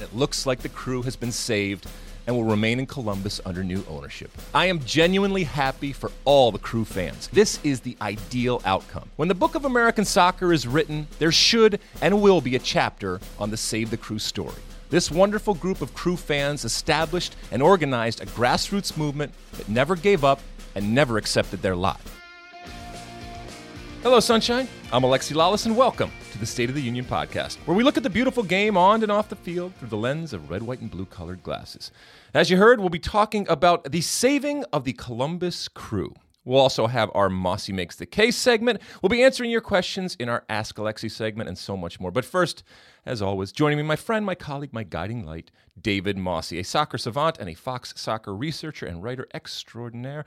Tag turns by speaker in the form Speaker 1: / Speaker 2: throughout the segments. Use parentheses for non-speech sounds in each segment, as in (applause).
Speaker 1: It looks like the crew has been saved and will remain in Columbus under new ownership. I am genuinely happy for all the crew fans. This is the ideal outcome. When the book of American soccer is written, there should and will be a chapter on the Save the Crew story. This wonderful group of crew fans established and organized a grassroots movement that never gave up and never accepted their lot. Hello, Sunshine. I'm Alexi Lalas, and welcome to the State of the Union podcast, where we look at the beautiful game on and off the field through the lens of red, white, and blue colored glasses. As you heard, we'll be talking about the saving of the Columbus crew. We'll also have our Mosse Makes the Case segment. We'll be answering your questions in our Ask Alexi segment and so much more. But first, as always, joining me, my friend, my colleague, my guiding light, David Mosse, a soccer savant and a Fox soccer researcher and writer extraordinaire.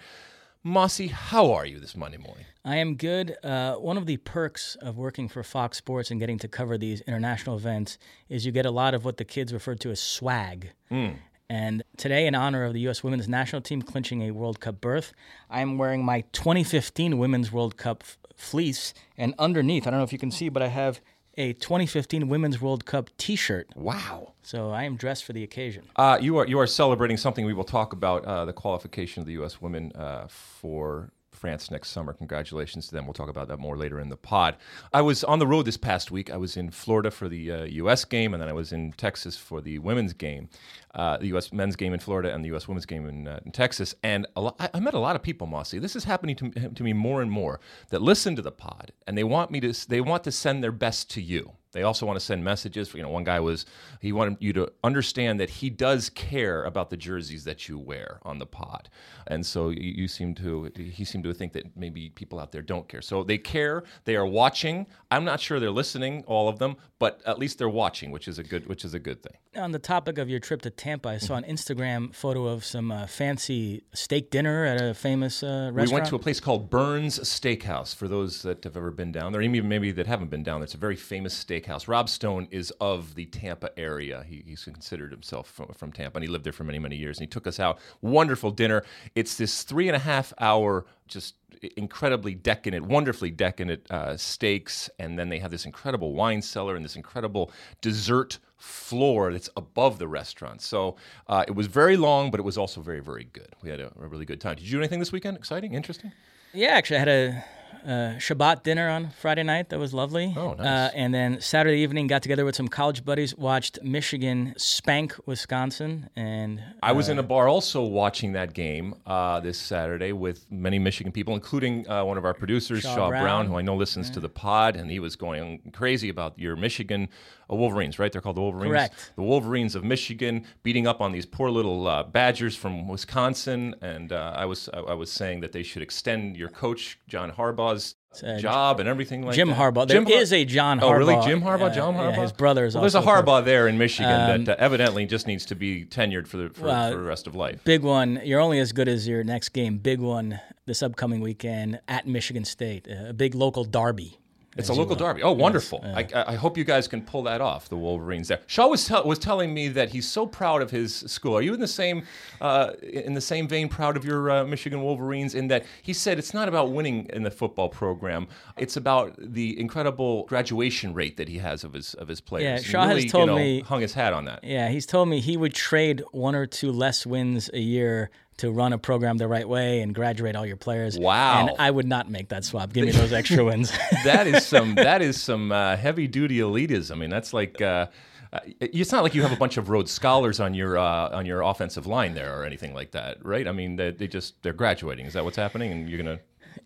Speaker 1: Mosse, how are you this Monday morning?
Speaker 2: I am good. Uh, one of the perks of working for Fox Sports and getting to cover these international events is you get a lot of what the kids refer to as swag.
Speaker 1: Mm.
Speaker 2: And today, in honor of the U.S. women's national team clinching a World Cup berth, I am wearing my 2015 Women's World Cup f- fleece. And underneath, I don't know if you can see, but I have a 2015 Women's World Cup T-shirt.
Speaker 1: Wow.
Speaker 2: So I am dressed for the occasion.
Speaker 1: Uh, you are you are celebrating something we will talk about uh, the qualification of the U.S. women uh, for France next summer. Congratulations to them. We'll talk about that more later in the pod. I was on the road this past week. I was in Florida for the uh, U.S. game, and then I was in Texas for the women's game, uh, the U.S. men's game in Florida and the U.S. women's game in, uh, in Texas. And I, I, met a lot of people, Mosse. This is happening to, to me more and more that listen to the pod and they want me to they want to send their best to you. They also want to send messages. You know, one guy was he wanted you to understand that he does care about the jerseys that you wear on the pod, and so you, seem to he seemed to think that maybe people out there don't care. So they care. They are watching. I'm not sure they're listening, all of them, but at least they're watching, which is a good which is a good thing.
Speaker 2: On the topic of your trip to Tampa, I saw an Instagram photo of some uh, fancy steak dinner at a famous uh, restaurant.
Speaker 1: We went to a place called Bern's Steakhouse. For those that have ever been down there, even maybe that haven't been down there, it's a very famous steak steakhouse. Rob Stone is of the Tampa area. He, he's considered himself from, from, Tampa, and he lived there for many, many years. And he took us out. Wonderful dinner. It's this three and a half hour, just incredibly decadent, wonderfully decadent uh, steaks, and then they have this incredible wine cellar and this incredible dessert floor that's above the restaurant. So uh, it was very long, but it was also very, very good. We had a, a really good time. Did you do anything this weekend? Exciting, interesting?
Speaker 2: Yeah, actually, I had a uh, Shabbat dinner on Friday night. That was lovely.
Speaker 1: Oh, nice.
Speaker 2: Uh, and then Saturday evening, got together with some college buddies, watched Michigan spank Wisconsin. And uh,
Speaker 1: I was in a bar also watching that game uh, this Saturday with many Michigan people, including uh, one of our producers,
Speaker 2: Shaw
Speaker 1: Shaw,
Speaker 2: Brown.
Speaker 1: Brown. who I know listens to the pod, and he was going crazy about your Michigan uh, Wolverines, right? They're called the Wolverines.
Speaker 2: Correct.
Speaker 1: The Wolverines of Michigan beating up on these poor little uh, Badgers from Wisconsin, and uh, I was I, I was saying that they should extend your coach John Harbaugh's
Speaker 2: uh,
Speaker 1: job and everything like
Speaker 2: Jim
Speaker 1: that.
Speaker 2: Harbaugh. There
Speaker 1: Jim
Speaker 2: is a John Harbaugh.
Speaker 1: Oh, really? Jim Harbaugh? John Harbaugh?
Speaker 2: Yeah, his brother is
Speaker 1: well, there's a. Harbaugh there in Michigan
Speaker 2: Um,
Speaker 1: that uh, evidently just needs to be tenured for the for, for the rest of life.
Speaker 2: Big one. You're only as good as your next game. Big one this upcoming weekend at Michigan State. Uh, a big local derby.
Speaker 1: It's a local derby. Oh, wonderful! I, I hope you guys can pull that off. The Wolverines there. Shaw was tell, was telling me that he's so proud of his school. Are you in the same uh, in the same vein proud of your uh, Michigan Wolverines? In that he said it's not about winning in the football program. It's about the incredible graduation rate that he has of his of his players.
Speaker 2: Yeah, Shaw has told
Speaker 1: you know,
Speaker 2: me-
Speaker 1: hung his hat on that.
Speaker 2: Yeah, he's told me he would trade one or two less wins a year to run a program the right way and graduate all your players.
Speaker 1: Wow.
Speaker 2: And I would not make that swap. Give me those extra (laughs) wins. (laughs)
Speaker 1: that is some that is some uh, heavy duty elitism. I mean, that's like. Uh, uh, it's not like you have a bunch of Rhodes scholars on your uh, on your offensive line there or anything like that, right? I mean, they, they just they're graduating. Is that what's happening? And you're gonna.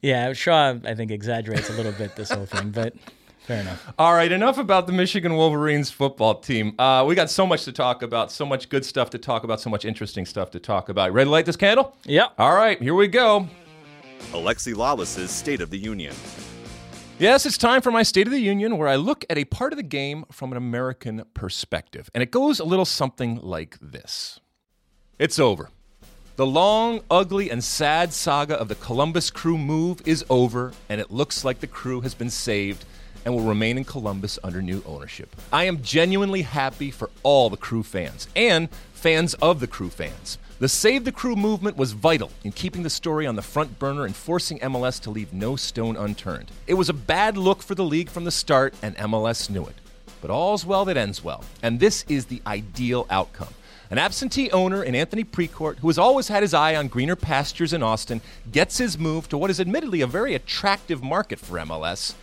Speaker 2: yeah, Shaw, I think, exaggerates a little bit this whole thing, but fair enough.
Speaker 1: All right, enough about the Michigan Wolverines football team. Uh, we got so much to talk about, so much good stuff to talk about, so much interesting stuff to talk about. Ready to light this candle?
Speaker 2: Yep.
Speaker 1: All right, here we go.
Speaker 3: Alexi Lalas's State of the Union.
Speaker 1: Yes, it's time for my State of the Union, where I look at a part of the game from an American perspective. And it goes a little something like this It's over. The long, ugly, and sad saga of the Columbus crew move is over, and it looks like the crew has been saved and will remain in Columbus under new ownership. I am genuinely happy for all the crew fans and fans of the crew fans. The Save the Crew movement was vital in keeping the story on the front burner and forcing MLS to leave no stone unturned. It was a bad look for the league from the start, and MLS knew it. but all's well that ends well. And this is the ideal outcome. An absentee owner in Anthony Precourt, who has always had his eye on greener pastures in Austin, gets his move to what is admittedly a very attractive market for MLS,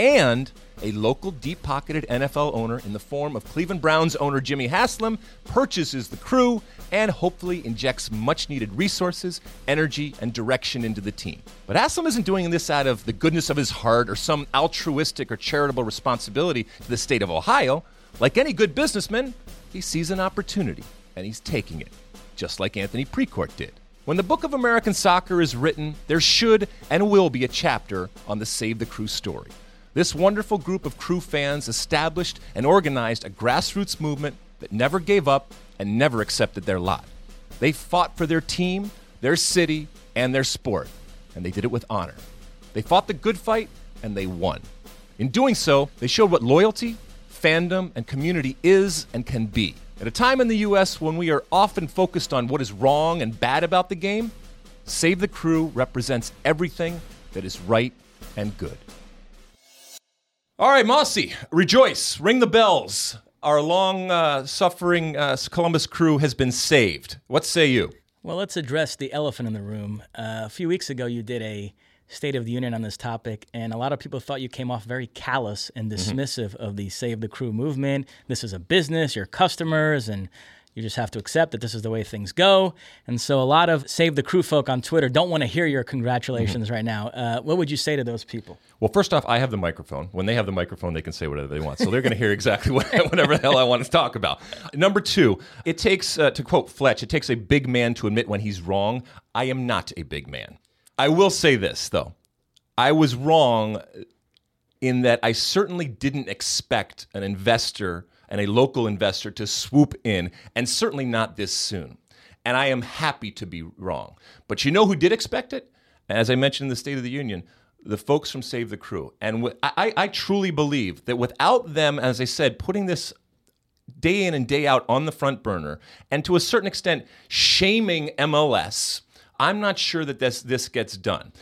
Speaker 1: and a local deep pocketed NFL owner in the form of Cleveland Browns owner Jimmy Haslam purchases the crew and hopefully injects much needed resources, energy, and direction into the team. But Haslam isn't doing this out of the goodness of his heart or some altruistic or charitable responsibility to the state of Ohio. Like any good businessman, he sees an opportunity and he's taking it, just like Anthony Precourt did. When the book of American soccer is written, there should and will be a chapter on the Save the Crew story. This wonderful group of crew fans established and organized a grassroots movement that never gave up and never accepted their lot. They fought for their team, their city, and their sport, and they did it with honor. They fought the good fight and they won. In doing so, they showed what loyalty, fandom, and community is and can be. At a time in the U.S. when we are often focused on what is wrong and bad about the game, Save the Crew represents everything that is right and good. All right, Mosse, rejoice, ring the bells. Our long uh, suffering uh, Columbus crew has been saved. What say you?
Speaker 2: Well, let's address the elephant in the room. Uh, a few weeks ago, you did a State of the Union on this topic, and a lot of people thought you came off very callous and dismissive mm-hmm. of the Save the Crew movement. This is a business, your customers, and you just have to accept that this is the way things go. And so a lot of Save the Crew folk on Twitter don't want to hear your congratulations mm-hmm. right now. Uh, what would you say to those people?
Speaker 1: Well, first off, I have the microphone. When they have the microphone, they can say whatever they want. So they're going to hear exactly (laughs) what, whatever the hell I want to talk about. Number two, it takes, uh, to quote Fletch, it takes a big man to admit when he's wrong. I am not a big man. I will say this, though. I was wrong in that I certainly didn't expect an investor – and a local investor to swoop in, and certainly not this soon. And I am happy to be wrong. But you know who did expect it? As I mentioned in the State of the Union, the folks from Save the Crew. And I, I truly believe that without them, as I said, putting this day in and day out on the front burner, and to a certain extent, shaming MLS, I'm not sure that this, this gets done.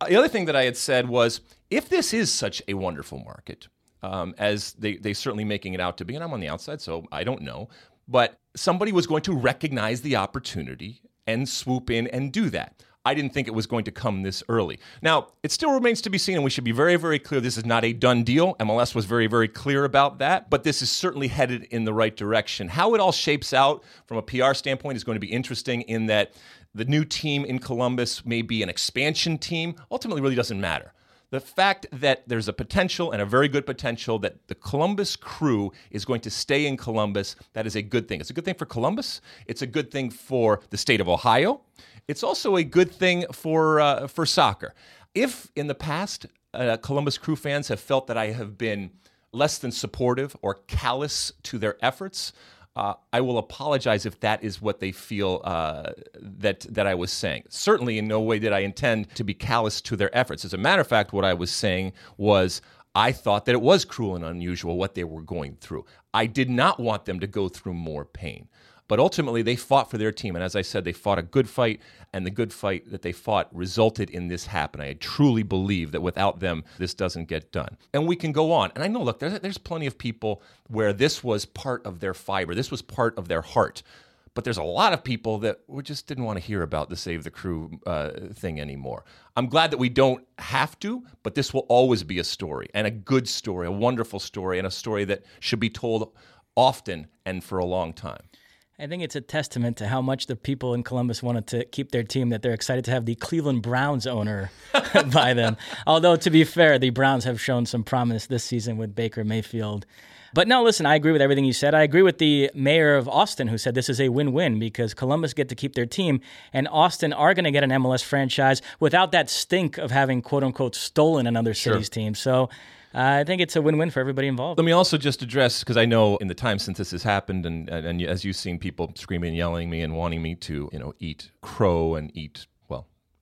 Speaker 1: Uh, the other thing that I had said was if this is such a wonderful market, um, as they they certainly making it out to be. And I'm on the outside, so I don't know. But somebody was going to recognize the opportunity and swoop in and do that. I didn't think it was going to come this early. Now, it still remains to be seen, and we should be very, very clear this is not a done deal. MLS was very, very clear about that, but this is certainly headed in the right direction. How it all shapes out from a PR standpoint is going to be interesting in that the new team in Columbus may be an expansion team. Ultimately, really doesn't matter the fact that there's a potential and a very good potential that the Columbus crew is going to stay in Columbus, that is a good thing. It's a good thing for Columbus. It's a good thing for the state of Ohio. It's also a good thing for uh, for soccer. If in the past uh, Columbus crew fans have felt that I have been less than supportive or callous to their efforts, uh, I will apologize if that is what they feel uh, that that I was saying. Certainly, in no way did I intend to be callous to their efforts. As a matter of fact, what I was saying was I thought that it was cruel and unusual what they were going through. I did not want them to go through more pain. But ultimately, they fought for their team. And as I said, they fought a good fight, and the good fight that they fought resulted in this happening. I truly believe that without them, this doesn't get done. And we can go on. And I know, look, there's, there's plenty of people where this was part of their fiber, this was part of their heart. But there's a lot of people that just didn't want to hear about the Save the Crew uh, thing anymore. I'm glad that we don't have to, but this will always be a story and a good story, a wonderful story, and a story that should be told often and for a long time.
Speaker 2: I think it's a testament to how much the people in Columbus wanted to keep their team that they're excited to have the Cleveland Browns owner (laughs) by them. Although, to be fair, the Browns have shown some promise this season with Baker Mayfield. But no, listen, I agree with everything you said. I agree with the mayor of Austin who said this is a win win because Columbus get to keep their team and Austin are going to get an MLS franchise without that stink of having quote unquote stolen another city's sure. team. So uh, I think it's a win-win for everybody involved.
Speaker 1: Let me also just address because I know in the time since this has happened, and, and, and as you've seen people screaming and yelling at me and wanting me to, you know, eat crow and eat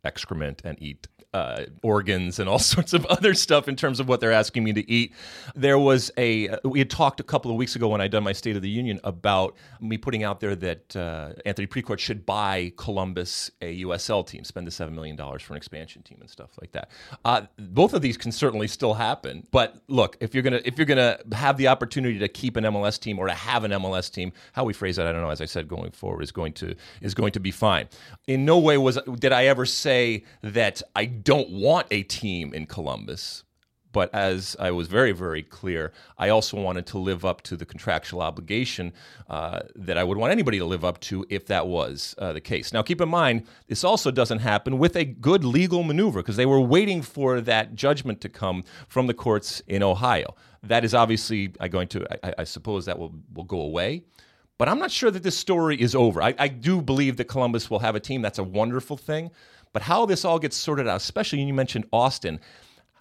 Speaker 1: excrement and eat uh, organs and all (laughs) sorts of other stuff in terms of what they're asking me to eat. There was a, we had talked a couple of weeks ago when I'd done my State of the Union about me putting out there that uh, Anthony Precourt should buy Columbus a USL team, spend the $7 million for an expansion team and stuff like that. Uh, both of these can certainly still happen. But look, if you're going to, if you're going to have the opportunity to keep an MLS team or to have an MLS team, how we phrase that, I don't know, as I said, going forward is going to, is going to be fine. In no way was, did I ever say that I don't want a team in Columbus. But as I was very, very clear, I also wanted to live up to the contractual obligation uh, that I would want anybody to live up to if that was uh, the case. Now, keep in mind, this also doesn't happen with a good legal maneuver because they were waiting for that judgment to come from the courts in Ohio. That is obviously going to, I, I suppose, that will, will go away. But I'm not sure that this story is over. I, I do believe that Columbus will have a team. That's a wonderful thing. But how this all gets sorted out, especially you mentioned Austin,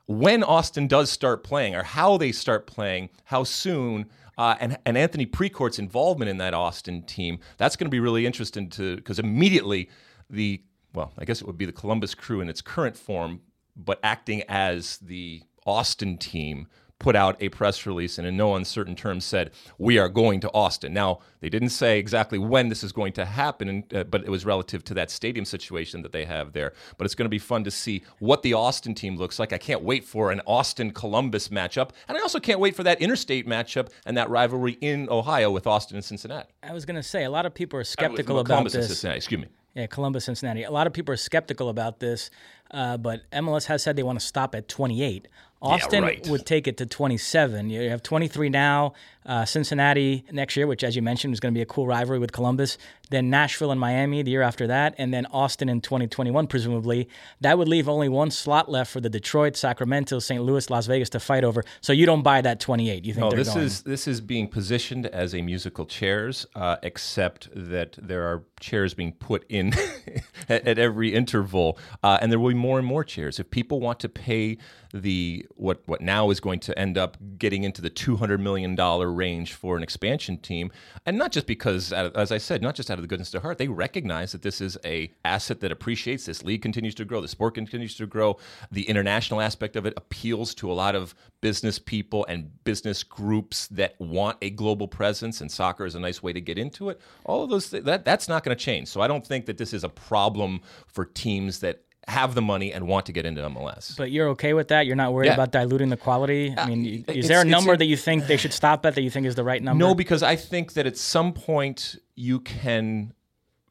Speaker 1: when Austin does start playing or how they start playing, how soon, uh, and, and Anthony Precourt's involvement in that Austin team, that's going to be really interesting to because immediately the well, I guess it would be the Columbus crew in its current form, but acting as the Austin team put out a press release and in no uncertain terms said we are going to Austin. Now they didn't say exactly when this is going to happen, uh, but it was relative to that stadium situation that they have there. But it's going to be fun to see what the Austin team looks like. I can't wait for an Austin Columbus matchup, and I also can't wait for that interstate matchup and that rivalry in Ohio with Austin and Cincinnati.
Speaker 2: I was going to say a lot of people are skeptical uh, about Columbus
Speaker 1: this. And Cincinnati, excuse me.
Speaker 2: Yeah, Columbus, Cincinnati. A lot of people are skeptical about this, uh, but MLS has said they want to stop at 28. Austin
Speaker 1: yeah, right.
Speaker 2: would take it to 27. You have 23 now. Uh, Cincinnati next year, which, as you mentioned, is going to be a cool rivalry with Columbus. Then Nashville and Miami the year after that, and then Austin in 2021, presumably. That would leave only one slot left for the Detroit, Sacramento, St. Louis, Las Vegas to fight over. So you don't buy that 28. You think?
Speaker 1: No, this
Speaker 2: going?
Speaker 1: is this is being positioned as a musical chairs, uh, except that there are chairs being put in (laughs) at, at, every interval, uh, and there will be more and more chairs. If people want to pay the what what now is going to end up getting into the 200 million dollar range for an expansion team, and not just because, as I said, not just out of the goodness of their heart, they recognize that this is a asset that appreciates. This league continues to grow, the sport continues to grow, the international aspect of it appeals to a lot of business people and business groups that want a global presence, and soccer is a nice way to get into it. All of those that that's not going to change. So I don't think that this is a problem for teams that have the money and want to get into MLS.
Speaker 2: But you're okay with that? You're not worried yeah. about diluting the quality? I mean, uh, is there a number that you think they should stop at that you think is the right number?
Speaker 1: No, because I think that at some point you can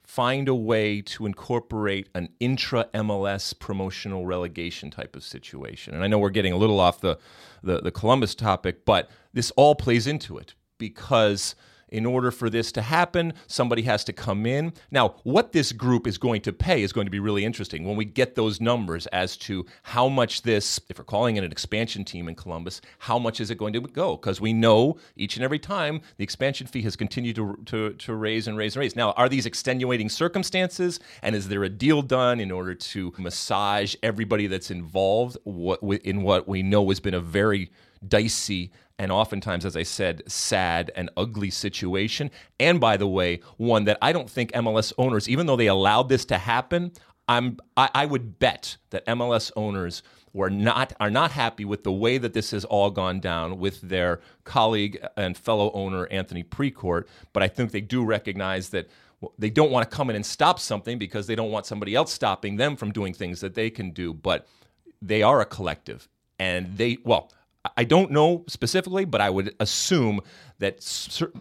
Speaker 1: find a way to incorporate an intra MLS promotional relegation type of situation. And I know we're getting a little off the, the, the Columbus topic, but this all plays into it because – in order for this to happen, somebody has to come in. Now, what this group is going to pay is going to be really interesting when we get those numbers as to how much this, if we're calling it an expansion team in Columbus, how much is it going to go? Because we know each and every time the expansion fee has continued to, to, to raise and raise and raise. Now, are these extenuating circumstances? And is there a deal done in order to massage everybody that's involved in what we know has been a very dicey and oftentimes, as I said, sad and ugly situation. And by the way, one that I don't think MLS owners, even though they allowed this to happen, I'm I, I would bet that MLS owners were not are not happy with the way that this has all gone down with their colleague and fellow owner Anthony Precourt. But I think they do recognize that they don't want to come in and stop something because they don't want somebody else stopping them from doing things that they can do. But they are a collective, and they well I don't know specifically, but I would assume that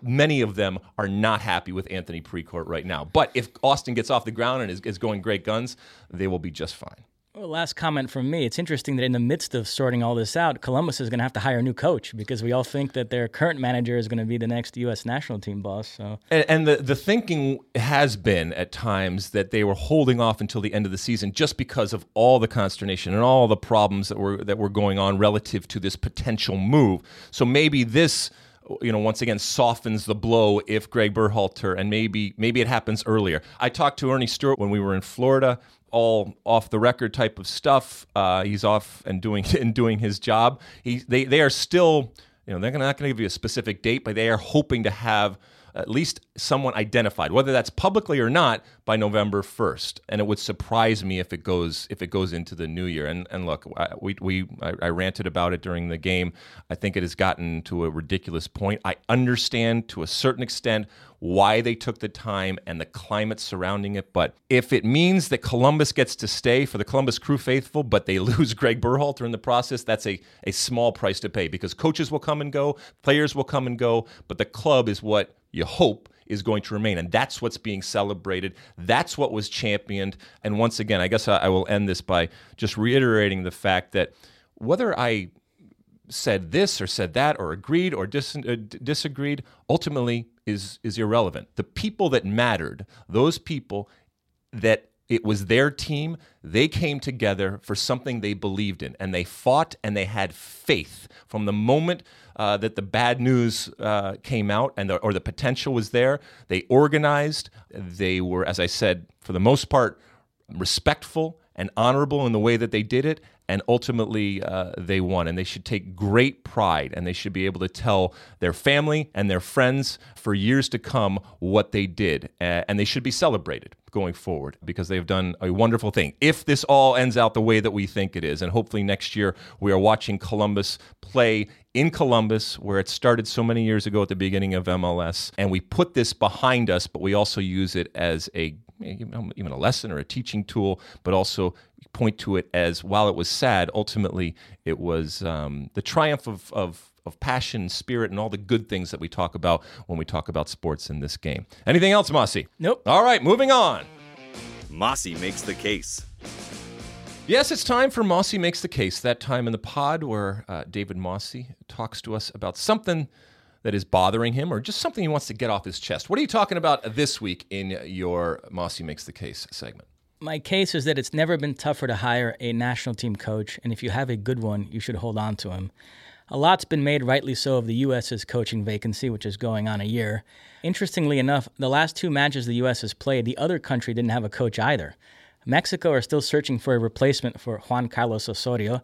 Speaker 1: many of them are not happy with Anthony Precourt right now. But if Austin gets off the ground and is, is going great guns, they will be just fine.
Speaker 2: Well, last comment from me. It's interesting that in the midst of sorting all this out, Columbus is going to have to hire a new coach because we all think that their current manager is going to be the next U.S. national team boss. So,
Speaker 1: and, and, the the thinking has been at times that they were holding off until the end of the season just because of all the consternation and all the problems that were that were going on relative to this potential move. So maybe this you know, once again softens the blow if Greg Berhalter and maybe maybe it happens earlier. I talked to Earnie Stewart when we were in Florida all off the record type of stuff. Uh, he's off and doing (laughs) and doing his job. He they they are still you know they're not going to give you a specific date, but they are hoping to have at least someone identified, whether that's publicly or not, by November 1st. And it would surprise me if it goes if it goes into the new year. And and look, I, we we I, I ranted about it during the game. I think it has gotten to a ridiculous point. I understand to a certain extent why they took the time and the climate surrounding it. But if it means that Columbus gets to stay for the Columbus Crew faithful, but they (laughs) lose Greg Berhalter in the process, that's a, a small price to pay because coaches will come and go, players will come and go, but the club is what you hope is going to remain. And that's what's being celebrated. That's what was championed. And once again, I guess I, I will end this by just reiterating the fact that whether I said this or said that or agreed or dis- uh, disagreed ultimately is is irrelevant. The people that mattered, those people that it was their team, they came together for something they believed in and they fought and they had faith from the moment uh, that the bad news uh, came out and the, or the potential was there. They organized. They were, as I said, for the most part, respectful and honorable in the way that they did it, and ultimately uh, they won. And they should take great pride and they should be able to tell their family and their friends for years to come what they did. And they should be celebrated going forward because they've done a wonderful thing. If this all ends out the way that we think it is, and hopefully next year we are watching Columbus play in Columbus, where it started so many years ago at the beginning of MLS, and we put this behind us, but we also use it as a even a lesson or a teaching tool, but also point to it as while it was sad, ultimately it was um, the triumph of, of, of passion, spirit, and all the good things that we talk about when we talk about sports in this game. Anything else, Mosse?
Speaker 2: Nope.
Speaker 1: All right, moving on.
Speaker 3: Mosse makes the case.
Speaker 1: Yes, it's time for Mosse Makes the Case, that time in the pod where uh, David Mosse talks to us about something that is bothering him or just something he wants to get off his chest. What are you talking about this week in your Mosse Makes the Case segment?
Speaker 2: My case is that it's never been tougher to hire a national team coach, and if you have a good one, you should hold on to him. A lot's been made, rightly so, of the U.S.'s coaching vacancy, which is going on a year. Interestingly enough, the last two matches the U.S. has played, the other country didn't have a coach either. Mexico are still searching for a replacement for Juan Carlos Osorio,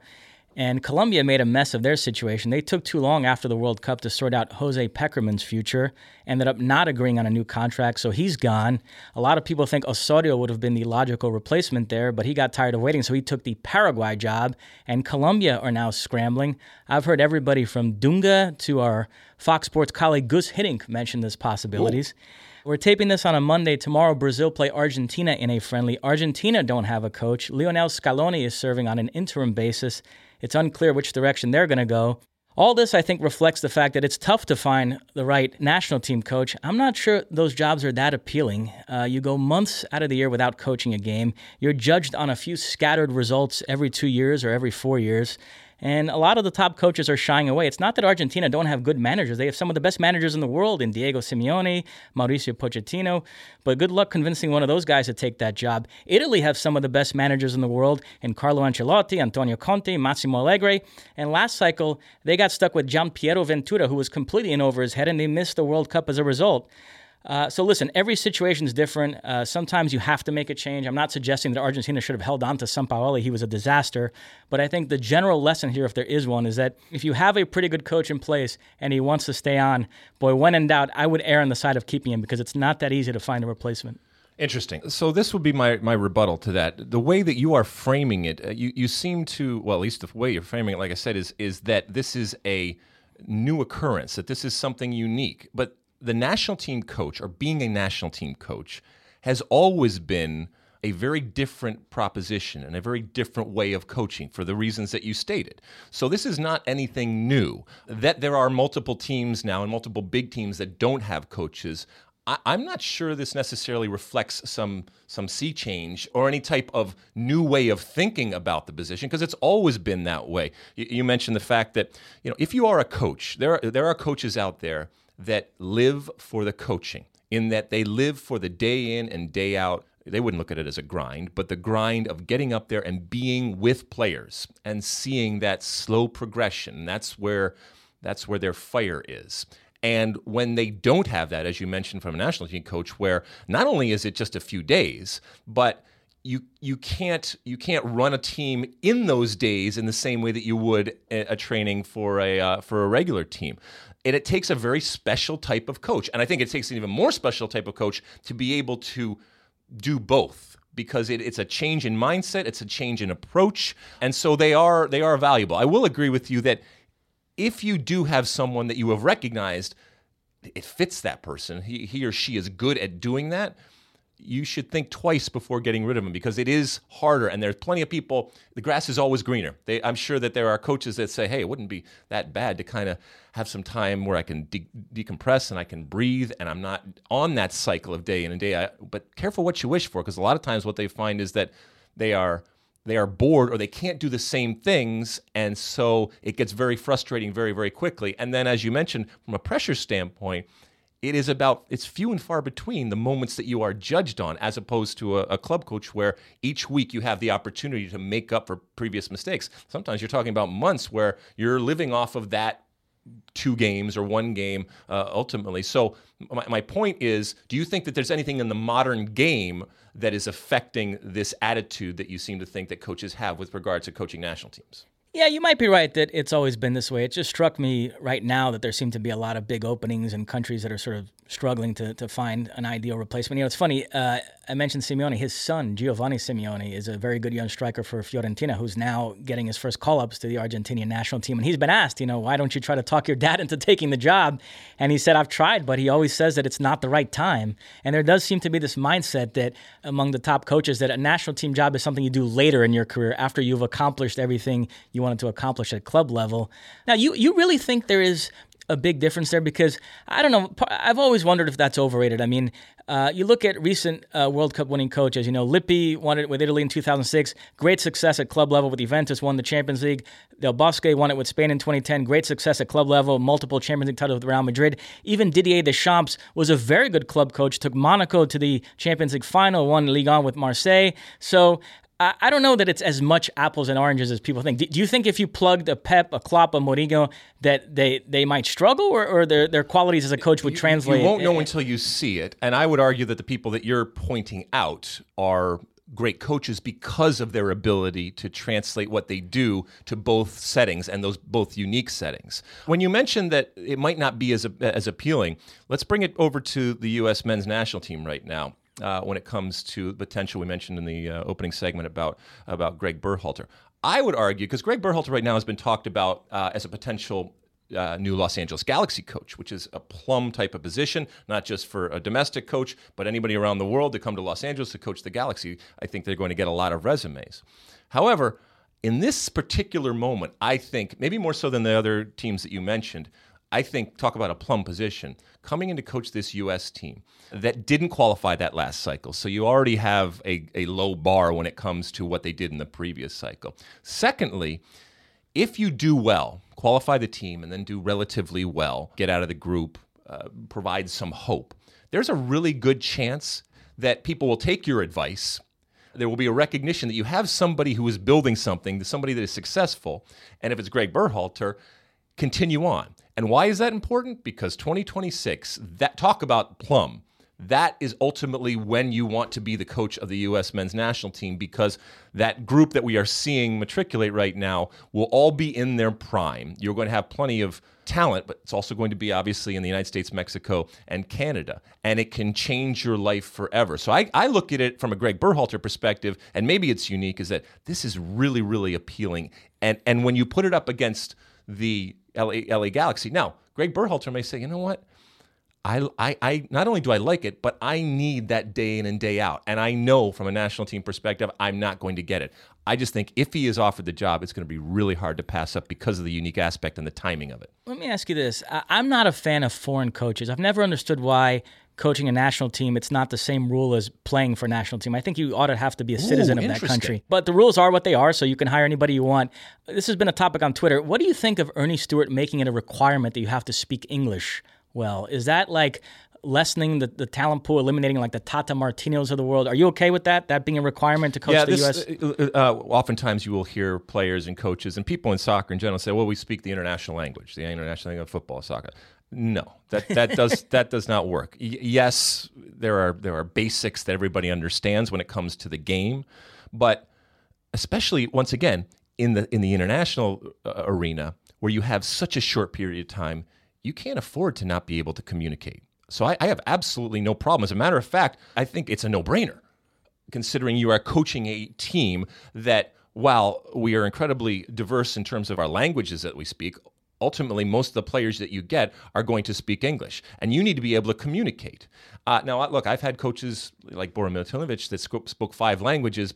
Speaker 2: and Colombia made a mess of their situation. They took too long after the World Cup to sort out Jose Pekerman's future, ended up not agreeing on a new contract, so he's gone. A lot of people think Osorio would have been the logical replacement there, but he got tired of waiting, so he took the Paraguay job, and Colombia are now scrambling. I've heard everybody from Dunga to our Fox Sports colleague Guus Hiddink mention this possibilities. Ooh. We're taping this on a Monday. Tomorrow, Brazil play Argentina in a friendly. Argentina don't have a coach. Lionel Scaloni is serving on an interim basis. It's unclear which direction they're going to go. All this, I think, reflects the fact that it's tough to find the right national team coach. I'm not sure those jobs are that appealing. Uh, you go months out of the year without coaching a game. You're judged on a few scattered results every two years or every four years. And a lot of the top coaches are shying away. It's not that Argentina don't have good managers. They have some of the best managers in the world in Diego Simeone, Mauricio Pochettino. But good luck convincing one of those guys to take that job. Italy have some of the best managers in the world in Carlo Ancelotti, Antonio Conte, Massimo Allegri. And last cycle, they got stuck with Gian Piero Ventura, who was completely in over his head, and they missed the World Cup as a result. Uh, so listen, every situation is different. Uh, sometimes you have to make a change. I'm not suggesting that Argentina should have held on to Sampaoli. He was a disaster. But I think the general lesson here, if there is one, is that if you have a pretty good coach in place and he wants to stay on, boy, when in doubt, I would err on the side of keeping him because it's not that easy to find a replacement.
Speaker 1: Interesting. So this would be my, my rebuttal to that. The way that you are framing it, uh, you, you seem to, well, at least the way you're framing it, like I said, is is that this is a new occurrence, that this is something unique. But the national team coach or being a national team coach has always been a very different proposition and a very different way of coaching for the reasons that you stated. So this is not anything new. That there are multiple teams now and multiple big teams that don't have coaches. I, am not sure this necessarily reflects some some sea change or any type of new way of thinking about the position because it's always been that way. You, you mentioned the fact that you know if you are a coach, there are, there are coaches out there that live for the coaching, in that they live for the day in and day out. They wouldn't look at it as a grind, but the grind of getting up there and being with players and seeing that slow progression. That's where that's where their fire is. And when they don't have that, as you mentioned from a national team coach, where not only is it just a few days, but you you can't you can't run a team in those days in the same way that you would a, a training for a uh, for a regular team. And it takes a very special type of coach, and I think it takes an even more special type of coach to be able to do both because it, it's a change in mindset, it's a change in approach, and so they are they are valuable. I will agree with you that if you do have someone that you have recognized, it fits that person. He, he or she is good at doing that you should think twice before getting rid of him because it is harder. And there's plenty of people the grass is always greener. They, i'm sure that there are coaches that say hey it wouldn't be that bad to kind of have some time where i can de- decompress and i can breathe and i'm not on that cycle of day in and day out. But careful what you wish for because a lot of times what they find is that they are they are bored or they can't do the same things. And so it gets very frustrating very very quickly. And then as you mentioned from a pressure standpoint it is about it's few and far between the moments that you are judged on as opposed to a, a, club coach where each week you have the opportunity to make up for previous mistakes. Sometimes you're talking about months where you're living off of that two games or one game uh, ultimately. So my, my point is do you think that there's anything in the modern game that is affecting this attitude that you seem to think that coaches have with regard to coaching national teams
Speaker 2: yeah, you might be right that it's always been this way. It just struck me right now that there seem to be a lot of big openings in countries that are sort of struggling to, to find an ideal replacement. You know, it's funny. Uh, I mentioned Simeone. His son, Giovanni Simeone, is a very good young striker for Fiorentina who's now getting his first call ups to the Argentinian national team. And he's been asked, you know, why don't you try to talk your dad (laughs) into taking the job? And he said, I've tried, but he always says that it's not the right time. And there does seem to be this mindset that among the top coaches that a national team job is something you do later in your career after you've accomplished everything you wanted to accomplish at club level. Now, you, you really think there is a big difference there because I don't know. I've always wondered if that's overrated. I mean, uh, you look at recent uh, World Cup winning coaches. You know, Lippi won it with Italy in 2006. Great success at club level with Juventus. Won the Champions League. Del Bosque won it with Spain in 2010. Great success at club level. Multiple Champions League titles with Real Madrid. Even Didier Deschamps was a very good club coach. Took Monaco to the Champions League final. Won Ligue 1 with Marseille. So I don't know that it's as much apples and oranges as people think. Do you think if you plugged a Pep, a Klopp, a Mourinho, that they, they might struggle, or, or their their qualities as a coach would translate?
Speaker 1: You won't know until you see it. And I would argue that the people that you're pointing out are great coaches because of their ability to translate what they do to both settings and those both unique settings. When you mentioned that it might not be as as appealing, let's bring it over to the U.S. men's national team right now uh, when it comes to the potential we mentioned in the uh, opening segment about about Greg Berhalter. I would argue because Greg Berhalter right now has been talked about uh, as a potential uh, new Los Angeles Galaxy coach, which is a plum type of position, not just for a domestic coach, but anybody around the world to come to Los Angeles to coach the Galaxy. I think they're going to get a lot of resumes. However, in this particular moment, I think, maybe more so than the other teams that you mentioned, I think, talk about a plum position, coming in to coach this U.S. team that didn't qualify that last cycle. So you already have a, a low bar when it comes to what they did in the previous cycle. Secondly, if you do well, qualify the team, and then do relatively well, get out of the group, uh, provide some hope, there's a really good chance that people will take your advice there will be a recognition that you have somebody who is building something, somebody that is successful. And if it's Greg Berhalter, continue on. And why is that important? Because 2026, that talk about plum, that is ultimately when you want to be the coach of the U.S. men's national team because that group that we are seeing matriculate right now will all be in their prime. You're going to have plenty of talent, but it's also going to be obviously in the United States, Mexico, and Canada. And it can change your life forever. So I, I look at it from a Greg Berhalter perspective, and maybe it's unique, is that this is really, really appealing. And, and when you put it up against the LA, LA Galaxy. Now, Greg Berhalter may say, you know what? I, I, I not only do I like it, but I need that day in and day out. And I know from a national team perspective, I'm not going to get it. I just think if he is offered the job, it's going to be really hard to pass up because of the unique aspect and the timing of it.
Speaker 2: Let me ask you this I'm not a fan of foreign coaches. I've never understood why coaching a national team, it's not the same rule as playing for a national team. I think you ought to have to be a citizen Ooh, of that country. But the rules are what they are, so you can hire anybody you want. This has been a topic on Twitter. What do you think of Earnie Stewart making it a requirement that you have to speak English well? Is that like lessening the, the talent pool, eliminating like the Tata Martinos of the world. Are you okay with that? That being a requirement to coach
Speaker 1: yeah,
Speaker 2: the
Speaker 1: this,
Speaker 2: U.S.
Speaker 1: Uh, uh, oftentimes, you will hear players and coaches and people in soccer in general say, "Well, we speak the international language, the international language of football, soccer." No, that that does (laughs) that does not work. Y- yes, there are there are basics that everybody understands when it comes to the game, but especially once again in the in the international uh, arena where you have such a short period of time, you can't afford to not be able to communicate. So I, I have absolutely no problem. As a matter of fact, I think it's a no brainer, considering you are coaching a team that while we are incredibly diverse in terms of our languages that we speak, ultimately most of the players that you get are going to speak English, and you need to be able to communicate. Uh, now, look, I've had coaches like Bora Milutinovic that spoke five languages,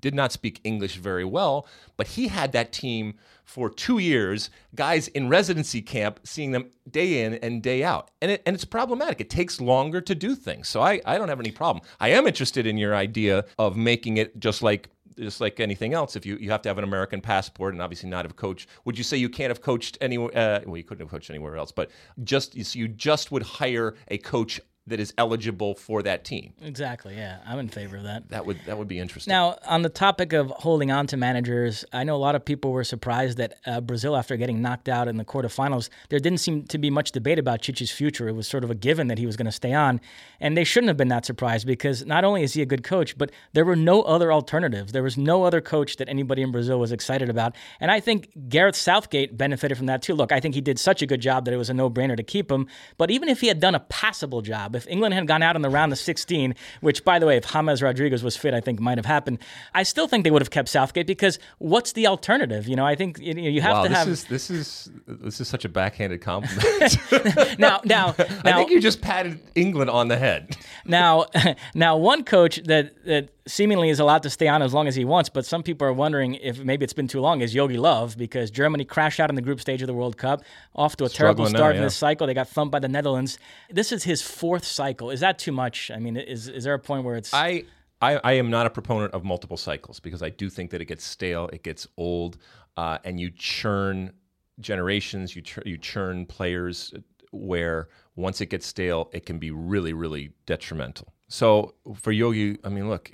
Speaker 1: did not speak English very well, but he had that team for two years, guys in residency camp, seeing them day in and day out. And, it, and it's problematic. It takes longer to do things. So I, I don't have any problem. I am interested in your idea of making it just like just like anything else, if you, you have to have an American passport and obviously not have coached, would you say you can't have coached anywhere? Uh, well, you couldn't have coached anywhere else, but just so you just would hire a coach that is eligible for that team.
Speaker 2: Exactly. Yeah, I'm in favor of that.
Speaker 1: That would that would be interesting.
Speaker 2: Now, on the topic of holding on to managers, I know a lot of people were surprised that uh, Brazil, after getting knocked out in the quarterfinals, there didn't seem to be much debate about Tite's future. It was sort of a given that he was going to stay on, and they shouldn't have been that surprised because not only is he a good coach, but there were no other alternatives. There was no other coach that anybody in Brazil was excited about, and I think Gareth Southgate benefited from that too. Look, I think he did such a good job that it was a no-brainer to keep him. But even if he had done a passable job, if England had gone out in the round of 16, which, by the way, if James Rodriguez was fit, I think might have happened, I still think they would have kept Southgate because what's the alternative? You know, I think you, you have
Speaker 1: wow,
Speaker 2: to
Speaker 1: this
Speaker 2: have.
Speaker 1: is this is this is such a backhanded compliment. (laughs)
Speaker 2: now, now, now, (laughs) I
Speaker 1: think you just patted England on the head.
Speaker 2: now, (laughs) now, one coach that that seemingly is allowed to stay on as long as he wants, but some people are wondering if maybe it's been too long. Is Jogi Löw because Germany crashed out in the group stage of the World Cup, off to a terrible
Speaker 1: Struggling now,
Speaker 2: start in
Speaker 1: yeah.
Speaker 2: this cycle. They got thumped by the Netherlands. This is his fourth cycle. Is that too much? I mean, is is there a point where it's
Speaker 1: I, I I am not a proponent of multiple cycles because I do think that it gets stale, it gets old, uh, and you churn generations, you you churn players where once it gets stale, it can be really really detrimental. So for Jogi, I mean, look,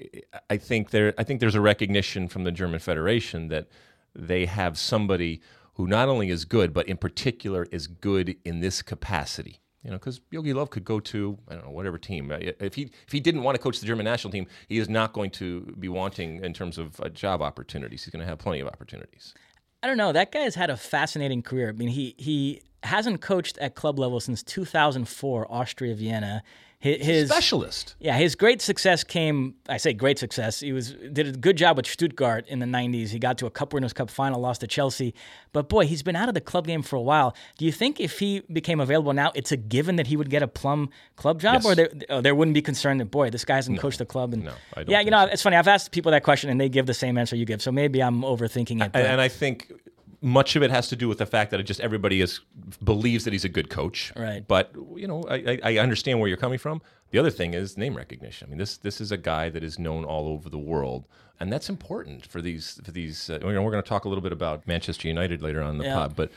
Speaker 1: I think there I think there's a recognition from the German Federation that they have somebody who not only is good, but in particular is good in this capacity. You know, because Jogi Löw could go to I don't know whatever team. If he if he didn't want to coach the German national team, he is not going to be wanting in terms of uh, job opportunities. He's going to have plenty of opportunities.
Speaker 2: I don't know. That guy has had a fascinating career. I mean, he he hasn't coached at club level since 2004, Austria Vienna. Hi- His
Speaker 1: Specialist.
Speaker 2: yeah, his great success came. I say great success. He was did a good job with Stuttgart in the '90s. He got to a Cup Winners' Cup final, lost to Chelsea. But boy, he's been out of the club game for a while. Do you think if he became available now, it's a given that he would get a plum club job,
Speaker 1: Yes.
Speaker 2: or there, oh, there wouldn't be concern that boy, this guy hasn't coached the club? And
Speaker 1: No, I don't
Speaker 2: yeah, you know,
Speaker 1: so.
Speaker 2: it's funny. I've asked people that question, and they give the same answer you give. So maybe I'm overthinking it. but-
Speaker 1: and I think much of it has to do with the fact that it just everybody is believes that he's a good coach.
Speaker 2: Right.
Speaker 1: But you know, I, I I understand where you're coming from. The other thing is name recognition. I mean, this this is a guy that is known all over the world, and that's important for these for these. Uh, you know, we're going to talk a little bit about Manchester United later on in the
Speaker 2: Yeah.
Speaker 1: pod, but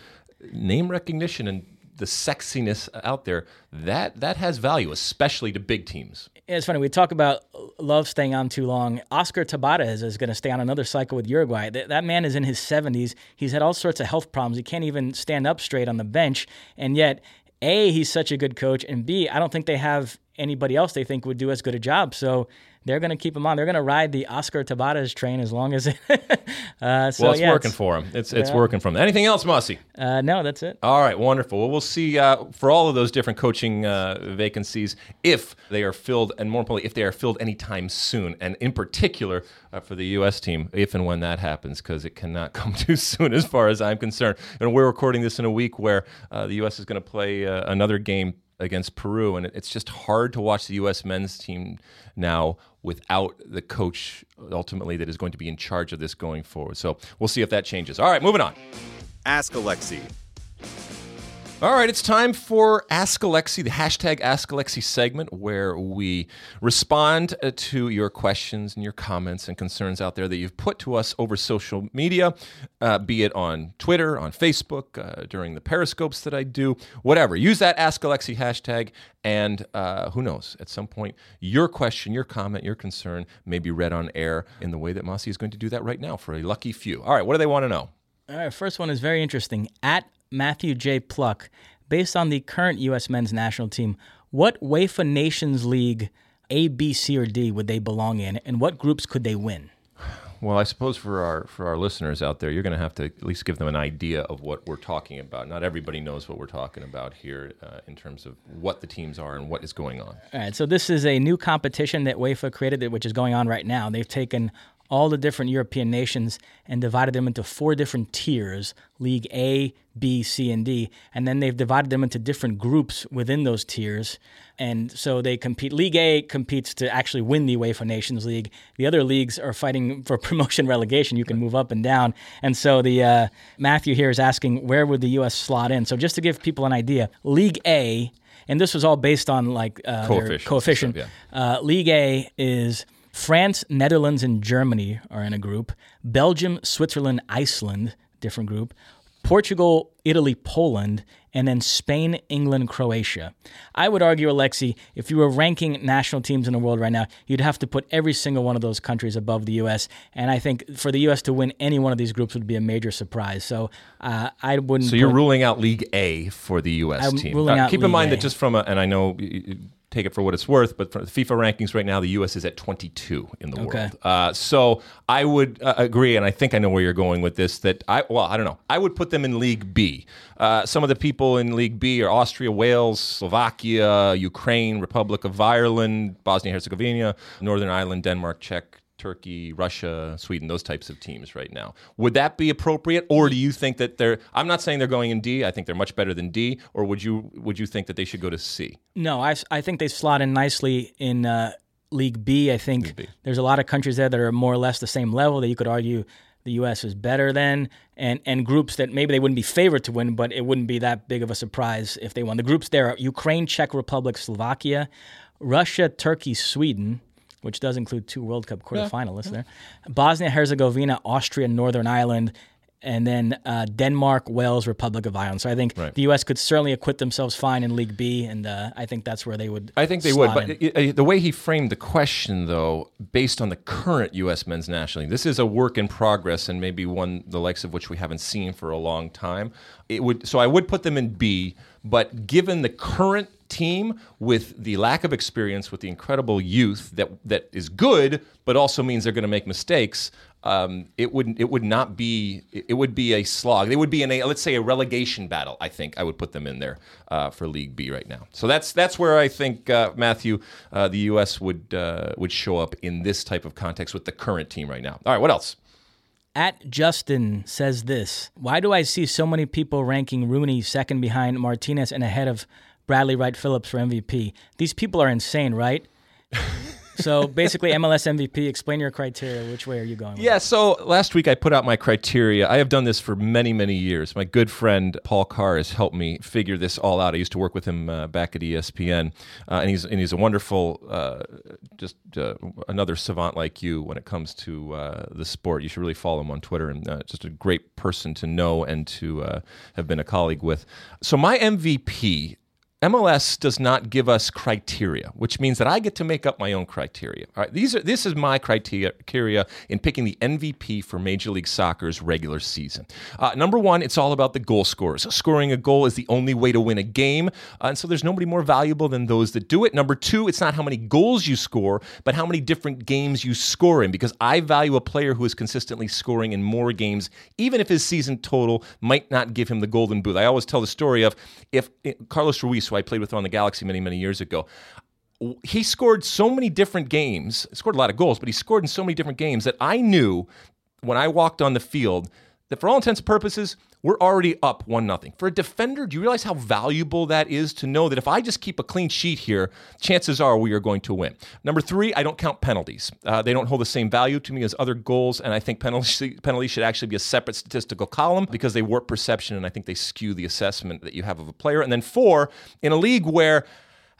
Speaker 1: name recognition and the sexiness out there that that has value, especially to big teams.
Speaker 2: It's funny. We talk about Löw staying on too long. Oscar Tabarez is going to stay on another cycle with Uruguay. That, that man is in his 70s. He's had all sorts of health problems. He can't even stand up straight on the bench. And yet, A, he's such a good coach. And B, I don't think they have anybody else they think would do as good a job. So they're going to keep him on. They're going to ride the Oscar Tabarez train as long as (laughs) it. uh, so,
Speaker 1: Well, it's
Speaker 2: yeah,
Speaker 1: working for him. It's it's working for him. Anything else, Mosse?
Speaker 2: Uh, no, that's it.
Speaker 1: All right, wonderful. Well, we'll see uh, for all of those different coaching uh, vacancies if they are filled, and more importantly, if they are filled anytime soon, and in particular uh, for the U.S. team, if and when that happens, because it cannot (laughs) come too soon, as far as I'm concerned. And we're recording this in a week where uh, the U.S. is going to play uh, another game against Peru, and it- it's just hard to watch the U.S. men's team now without the coach ultimately that is going to be in charge of this going forward. So we'll see if that changes. All right, moving on.
Speaker 3: Ask Alexi.
Speaker 1: All right, it's time for Ask Alexi, the hashtag Ask Alexi segment, where we respond uh, to your questions and your comments and concerns out there that you've put to us over social media, uh, be it on Twitter, on Facebook, uh, during the periscopes that I do, whatever. Use that Ask Alexi hashtag, and uh, who knows, at some point, your question, your comment, your concern may be read on air in the way that Mosse is going to do that right now for a lucky few. All right, what do they want to know?
Speaker 2: All right, first one is very interesting. At Matthew J. Pluck, based on the current U.S. men's national team, what UEFA Nations League A, B, C, or D would they belong in, and what groups could they win?
Speaker 1: Well, I suppose for our for our listeners out there, you're going to have to at least give them an idea of what we're talking about. Not everybody knows what we're talking about here uh, in terms of what the teams are and what is going on.
Speaker 2: All right, so this is a new competition that UEFA created, which is going on right now. They've taken all the different European nations and divided them into four different tiers League A, B, C, and D. And then they've divided them into different groups within those tiers. And so they compete. League A competes to actually win the UEFA Nations League. The other leagues are fighting (laughs) for promotion relegation. You can move up and down. And so the uh, Matthew here is asking where would the U.S. slot in? So just to give people an idea, League A, and this was all based on like uh,
Speaker 1: Coefficients and
Speaker 2: coefficient.
Speaker 1: stuff,
Speaker 2: uh, League A is France, Netherlands, and Germany are in a group. Belgium, Switzerland, Iceland, different group. Portugal, Italy, Poland, and then Spain, England, Croatia. I would argue, Alexi, if you were ranking national teams in the world right now, you'd have to put every single one of those countries above the U.S. And I think for the U.S. to win any one of these groups would be a major surprise. So uh, I wouldn't.
Speaker 1: So you're
Speaker 2: put-
Speaker 1: ruling out League A for the U.S.
Speaker 2: I'm
Speaker 1: team.
Speaker 2: out
Speaker 1: keep in mind
Speaker 2: League
Speaker 1: that just from a, and I know take it for what it's worth, but for the FIFA rankings right now, the U.S. is at 22 in the
Speaker 2: Okay.
Speaker 1: world. Uh, so I would uh, agree, and I think I know where you're going with this. That I well, I don't know. I would put them in League B. Uh, some of the people in League B are Austria, Wales, Slovakia, Ukraine, Republic of Ireland, Bosnia Herzegovina, Northern Ireland, Denmark, Czech. Turkey, Russia, Sweden, those types of teams right now. Would that be appropriate, or do you think that they're? I'm not saying they're going in D. I think they're much better than D. Or would you would you think that they should go to C?
Speaker 2: No, I, I think they slot in nicely in uh, League B. I think
Speaker 1: B.
Speaker 2: there's a lot of countries there that are more or less the same level that you could argue the U.S. is better than, and and groups that maybe they wouldn't be favored to win, but it wouldn't be that big of a surprise if they won. The groups there are Ukraine, Czech Republic, Slovakia, Russia, Turkey, Sweden. Which does include two World Cup quarterfinalists there. Bosnia Herzegovina, Austria, Northern Ireland, and then uh, Denmark, Wales, Republic of Ireland. So I think
Speaker 1: Right.
Speaker 2: the U.S. could certainly acquit themselves fine in League B, and uh, I think that's where they would.
Speaker 1: I think they would, but
Speaker 2: in.
Speaker 1: i- i- the way he framed the question, though, based on the current U.S. men's national team, this is a work in progress, and maybe one the likes of which we haven't seen for a long time. It would so I would put them in B, but given the current team with the lack of experience, with the incredible youth that that is good, but also means they're going to make mistakes. Um, it would it would not be it would be a slog. They would be in a let's say a relegation battle. I think I would put them in there uh, for League B right now. So that's that's where I think uh, Matthew uh, the U.S. would uh, would show up in this type of context with the current team right now. All right, what else?
Speaker 2: At Justin says this Why do I see so many people ranking Rooney second behind Martinez and ahead of Bradley Wright Phillips for MVP? These people are insane, right? (laughs) so basically, MLS MVP, explain your criteria. Which way are you going? with
Speaker 1: Yeah, so last week I put out my criteria. I have done this for many, many years. My good friend Paul Carr has helped me figure this all out. I used to work with him uh, back at ESPN, uh, and he's and he's a wonderful, uh, just uh, another savant like you when it comes to uh, the sport. You should really follow him on Twitter, and uh, just a great person to know and to uh, have been a colleague with. So my MVP MLS does not give us criteria, which means that I get to make up my own criteria. All right, these are this is my criteria in picking the MVP for Major League Soccer's regular season. Uh, number one, it's all about the goal scorers. Scoring a goal is the only way to win a game, uh, and so there's nobody more valuable than those that do it. Number two, it's not how many goals you score, but how many different games you score in, because I value a player who is consistently scoring in more games, even if his season total might not give him the golden boot. I always tell the story of if eh, Carlos Ruiz, who I played with on the Galaxy many, many years ago, he scored so many different games, scored a lot of goals, but he scored in so many different games that I knew when I walked on the field that for all intents and purposes, we're already up one nothing. For a defender, do you realize how valuable that is to know that if I just keep a clean sheet here, chances are we are going to win. Number three, I don't count penalties. Uh, they don't hold the same value to me as other goals, and I think penalties (laughs) penalties should actually be a separate statistical column because they warp perception, and I think they skew the assessment that you have of a player. And then four, in a league where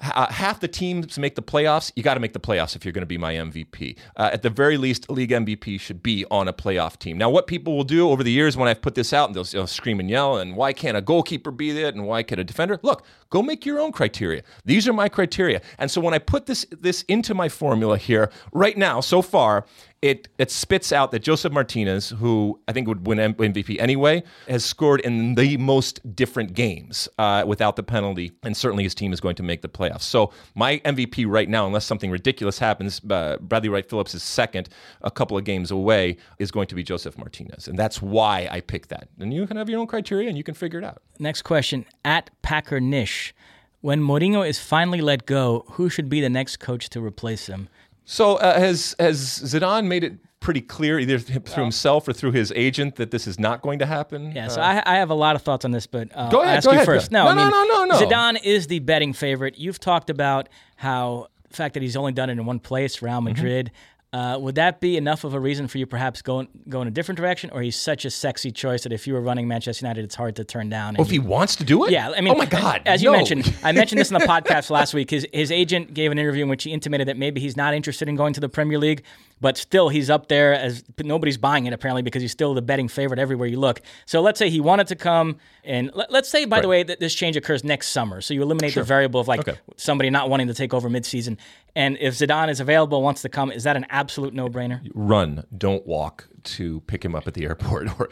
Speaker 1: uh, half the teams make the playoffs. You got to make the playoffs if you're going to be my MVP. Uh, at the very least, league MVP should be on a playoff team. Now, what people will do over the years when I've put this out, and they'll, they'll scream and yell, and why can't a goalkeeper be that, and why can't a defender? Look, go make your own criteria. These are my criteria. And so when I put this this into my formula here right now, so far, it it spits out that Josef Martinez, who I think would win MVP anyway, has scored in the most different games uh, without the penalty, and certainly his team is going to make the playoffs. So my MVP right now, unless something ridiculous happens, uh, Bradley Wright Phillips is second, a couple of games away, is going to be Josef Martinez, and that's why I picked that. And you can have your own criteria, and you can figure it out.
Speaker 2: Next question at Packer Nish. When Mourinho is finally let go, who should be the next coach to replace him?
Speaker 1: So uh, has has Zidane made it pretty clear, either through himself or through his agent, that this is not going to happen?
Speaker 2: Yeah, so I, I have a lot of thoughts on this, but uh,
Speaker 1: Go ahead,
Speaker 2: I'll ask
Speaker 1: go
Speaker 2: you
Speaker 1: ahead,
Speaker 2: first. No,
Speaker 1: No,
Speaker 2: I mean,
Speaker 1: no, no, no, no.
Speaker 2: Zidane is the betting favorite. You've talked about how the fact that he's only done it in one place, Real
Speaker 1: Mm-hmm.
Speaker 2: Madrid. Uh, would that be enough of a reason for you perhaps going go in a different direction, or he's such a sexy choice that if you were running Manchester United, it's hard to turn down?
Speaker 1: Oh, if he wants to do it?
Speaker 2: Yeah, I mean,
Speaker 1: oh my God.
Speaker 2: As you
Speaker 1: no.
Speaker 2: mentioned, I mentioned this in the (laughs) podcast last week. His his agent gave an interview in which he intimated that maybe he's not interested in going to the Premier League, but still he's up there as nobody's buying it apparently because he's still the betting favorite everywhere you look. So let's say he wanted to come, and let, us say by the way that this change occurs next summer. So you eliminate the variable of like
Speaker 1: Okay.
Speaker 2: somebody not wanting to take over midseason. And if Zidane is available, wants to come, is that an absolute no brainer?
Speaker 1: run, don't walk to pick him up at the airport (laughs) or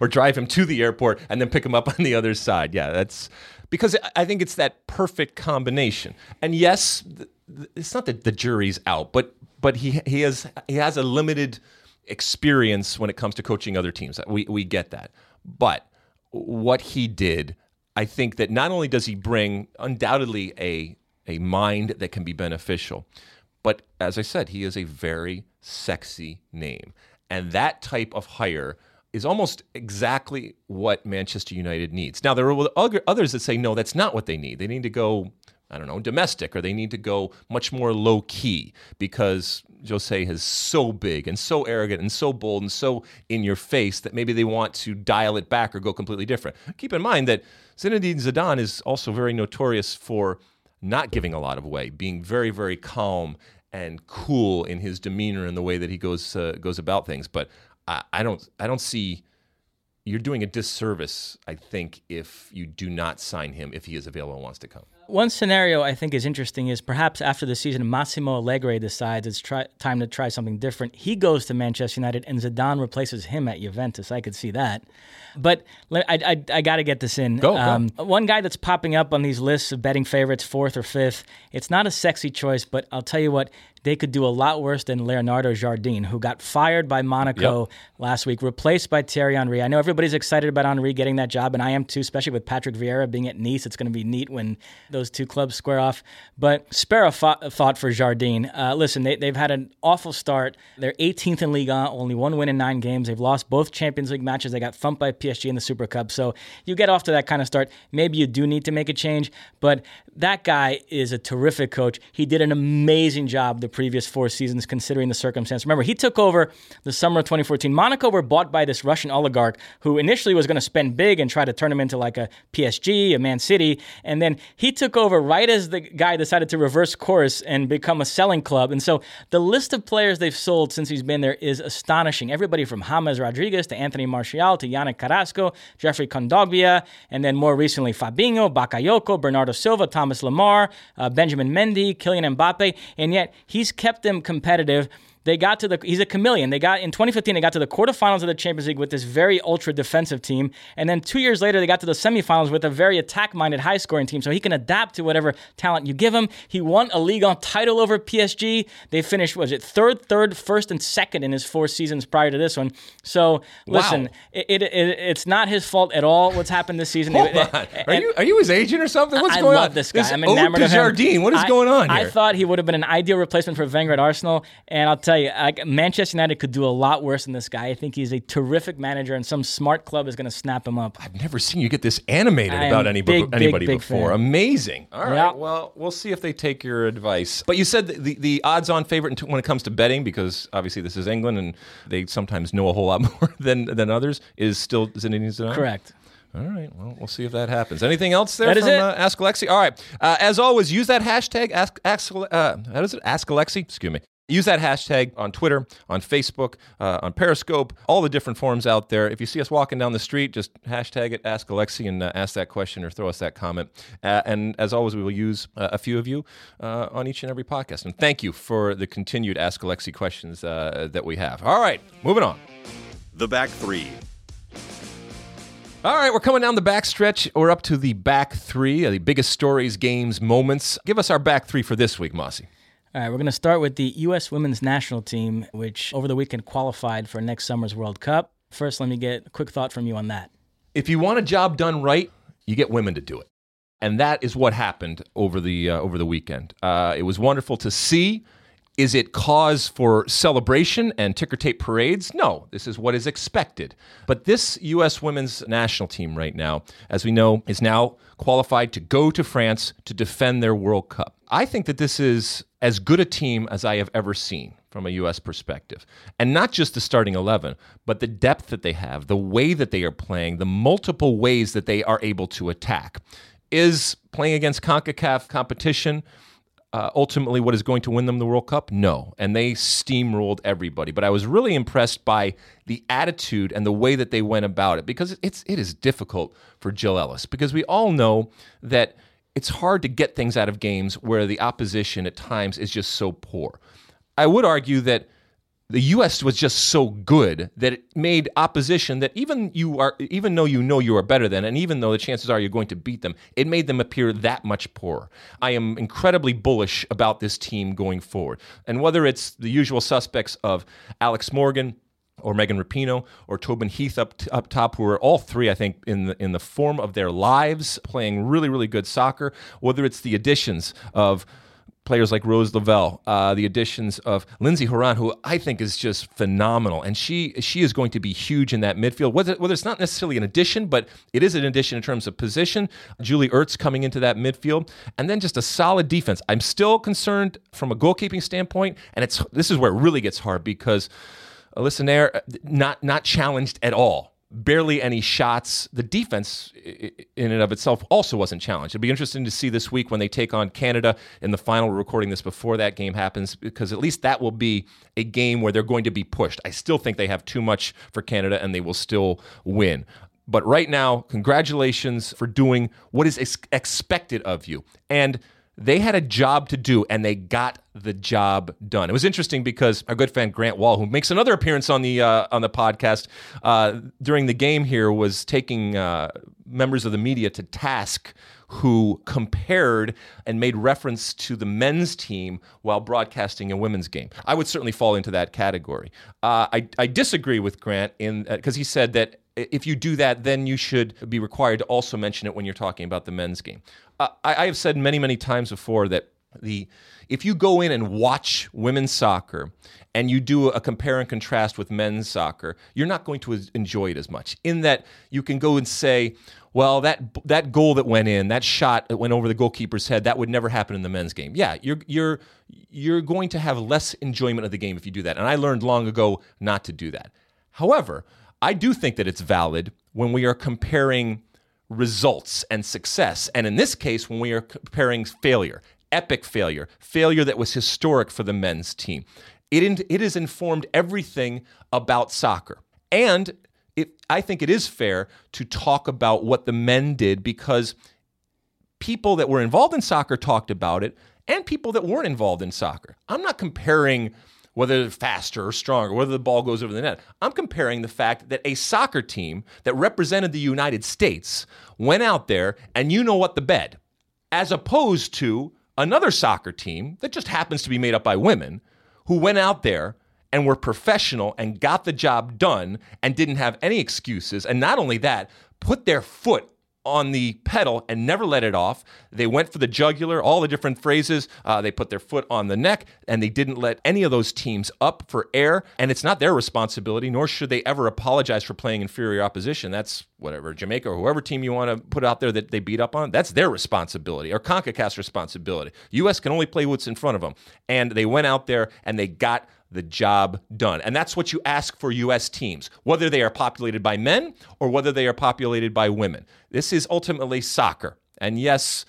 Speaker 1: or drive him to the airport and then pick him up on the other side. Yeah, that's because I- think it's that perfect combination. And yes, it's not that the jury's out, but but he he has he has a limited experience when it comes to coaching other teams. We we get that. But what he did, I think that not only does he bring undoubtedly a a mind that can be beneficial, but as I said, he is a very sexy name. And that type of hire is almost exactly what Manchester United needs. Now, there are others that say, no, that's not what they need. They need to go, I don't know, domestic, or they need to go much more low key because Jose is so big and so arrogant and so bold and so in your face that maybe they want to dial it back or go completely different. Keep in mind that Zinedine Zidane is also very notorious for not giving a lot of way, being very, very calm and cool in his demeanor and the way that he goes uh, goes about things. But I, I don't I don't see you're doing a disservice. I think if you do not sign him if he is available and wants to come.
Speaker 2: One scenario I think is interesting is perhaps after the season, Massimo Allegri decides it's try, time to try something different. He goes to Manchester United and Zidane replaces him at Juventus. I could see that. But I, I, I got to get this in. Um,
Speaker 1: Go,
Speaker 2: One guy that's popping up on these lists of betting favorites, fourth or fifth, it's not a sexy choice, but I'll tell you what, they could do a lot worse than Leonardo Jardim, who got fired by Monaco
Speaker 1: Yep.
Speaker 2: last week, replaced by Thierry Henry. I know everybody's excited about Henry getting that job, and I am too, especially with Patrick Vieira being at Nice. It's going to be neat when those two clubs square off. But spare a thought, thought for Jardim. Uh, listen, they, they've had an awful start. They're 18th in Ligue 1, only one win in nine games. They've lost both Champions League matches. They got thumped by PSG in the Super Cup. So you get off to that kind of start. Maybe you do need to make a change, but that guy is a terrific coach. He did an amazing job the previous four seasons, considering the circumstance. Remember, he took over the summer of 2014. Monaco were bought by this Russian oligarch who initially was going to spend big and try to turn him into like a PSG, a Man City, and then he took over right as the guy decided to reverse course and become a selling club. And so the list of players they've sold since he's been there is astonishing. Everybody from James Rodriguez to Anthony Martial to Yannick Carrasco, Geoffrey Kondogbia, and then more recently Fabinho, Bakayoko, Bernardo Silva, Thomas Lemar, uh, Benjamin Mendy, Kylian Mbappe, and yet he's kept them competitive. They got to the. He's a chameleon. They got in 2015. They got to the quarterfinals of the Champions League with this very ultra defensive team, and then two years later they got to the semifinals with a very attack-minded, high-scoring team. So he can adapt to whatever talent you give him. He won a league on title over PSG. They finished was it third, third, first, and second in his four seasons prior to this one. So listen, it, it, it it's not his fault at all what's happened this season.
Speaker 1: Hold on.
Speaker 2: and-
Speaker 1: Are you are you his agent or something? What's
Speaker 2: I
Speaker 1: going
Speaker 2: love
Speaker 1: on?
Speaker 2: this guy. I'm
Speaker 1: Ode
Speaker 2: enamored
Speaker 1: to
Speaker 2: of him.
Speaker 1: Jardim. What is
Speaker 2: I-
Speaker 1: going on
Speaker 2: I thought he would have been an ideal replacement for Wenger at Arsenal, and I'll tell you, like, Manchester United could do a lot worse than this guy. I think he's a terrific manager, and some smart club is going to snap him up.
Speaker 1: I've never seen you get this animated
Speaker 2: I
Speaker 1: about anybody,
Speaker 2: big,
Speaker 1: anybody
Speaker 2: big
Speaker 1: before. Amazing. All right.
Speaker 2: Yeah.
Speaker 1: Well, we'll see if they take your advice. But you said the, the, odds-on favorite when it comes to betting, because obviously this is England and they sometimes know a whole lot (laughs) more than than others, is still Zinedine Zidane.
Speaker 2: Correct.
Speaker 1: All right. Well, we'll see if that happens. Anything else there
Speaker 2: That is
Speaker 1: from
Speaker 2: it.
Speaker 1: Uh, Ask Alexi? All right. Uh, as always, use that hashtag Ask Ask. Uh, how is it? Ask Alexi. Excuse me. Use that hashtag on Twitter, on Facebook, uh, on Periscope, all the different forums out there. If you see us walking down the street, just hashtag it, ask Alexi, and uh, ask that question or throw us that comment. Uh, and as always, we will use uh, a few of you uh, on each and every podcast. And thank you for the continued Ask Alexi questions uh, that we have. All right, moving on.
Speaker 3: The back three.
Speaker 1: All right, we're coming down the back stretch. We're up to the back three, the biggest stories, games, moments. Give us our back three for this week, Mossy.
Speaker 2: All right, we're going to start with the U.S. women's national team, which over the weekend qualified for next summer's World Cup. First, let me get a quick thought from you on that.
Speaker 1: If you want a job done right, you get women to do it, and that is what happened over the uh, over the weekend. Uh, it was wonderful to see. Is it cause for celebration and ticker tape parades? No, this is what is expected. But this U.S. women's national team right now, as we know, is now qualified to go to France to defend their World Cup. I think that this is as good a team as I have ever seen from a U.S. perspective. And not just the starting 11, but the depth that they have, the way that they are playing, the multiple ways that they are able to attack. Is playing against CONCACAF competition uh, ultimately what is going to win them the World Cup? No. And they steamrolled everybody. But I was really impressed by the attitude and the way that they went about it because it's, it is difficult for Jill Ellis because we all know that it's hard to get things out of games where the opposition at times is just so poor. I would argue that the U.S. was just so good that it made opposition that even you are, even though you know you are better than, and even though the chances are you're going to beat them, it made them appear that much poorer. I am incredibly bullish about this team going forward, and whether it's the usual suspects of Alex Morgan, or Megan Rapinoe or Tobin Heath up t- up top, who are all three, I think, in the in the form of their lives, playing really really good soccer. Whether it's the additions of players like Rose Lavelle, uh, the additions of Lindsey Horan, who I think is just phenomenal, and she she is going to be huge in that midfield. Whether whether it's not necessarily an addition, but it is an addition in terms of position. Julie Ertz coming into that midfield, and then just a solid defense. I'm still concerned from a goalkeeping standpoint, and it's this is where it really gets hard because. Alyssa Naeher, not not challenged at all. Barely any shots. The defense, in and of itself, also wasn't challenged. It'll be interesting to see this week when they take on Canada in the final. We're recording this before that game happens because at least that will be a game where they're going to be pushed. I still think they have too much for Canada and they will still win. But right now, congratulations for doing what is ex- expected of you. And they had a job to do and they got the job done. It was interesting because our good friend Grant Wahl, who makes another appearance on the uh, on the podcast uh, during the game here, was taking uh, members of the media to task who compared and made reference to the men's team while broadcasting a women's game. I would certainly fall into that category. Uh, I, I disagree with Grant in because he said that if you do that, then you should be required to also mention it when you're talking about the men's game. I, I have said many, many times before that the if you go in and watch women's soccer and you do a compare and contrast with men's soccer, you're not going to enjoy it as much. In that you can go and say, well, that that goal that went in, that shot that went over the goalkeeper's head, that would never happen in the men's game. Yeah, you're you're you're going to have less enjoyment of the game if you do that. And I learned long ago not to do that. However, I do think that it's valid when we are comparing results and success. And in this case, when we are comparing failure, epic failure, failure that was historic for the men's team, it, it has informed everything about soccer. And it, I think it is fair to talk about what the men did because people that were involved in soccer talked about it and people that weren't involved in soccer. I'm not comparing whether they're faster or stronger, whether the ball goes over the net. I'm comparing the fact that a soccer team that represented the United States went out there and you know what the bed, as opposed to another soccer team that just happens to be made up by women who went out there and were professional and got the job done and didn't have any excuses. And not only that, put their foot on the pedal and never let it off. They went for the jugular, all the different phrases. Uh, they put their foot on the neck, and they didn't let any of those teams up for air. And it's not their responsibility, nor should they ever apologize for playing inferior opposition. That's whatever Jamaica or whoever team you want to put out there that they beat up on. That's their responsibility or CONCACAF's responsibility. U.S. can only play what's in front of them, and they went out there and they got the job done. And that's what you ask for U.S. teams, whether they are populated by men or whether they are populated by women. This is ultimately soccer. And yes,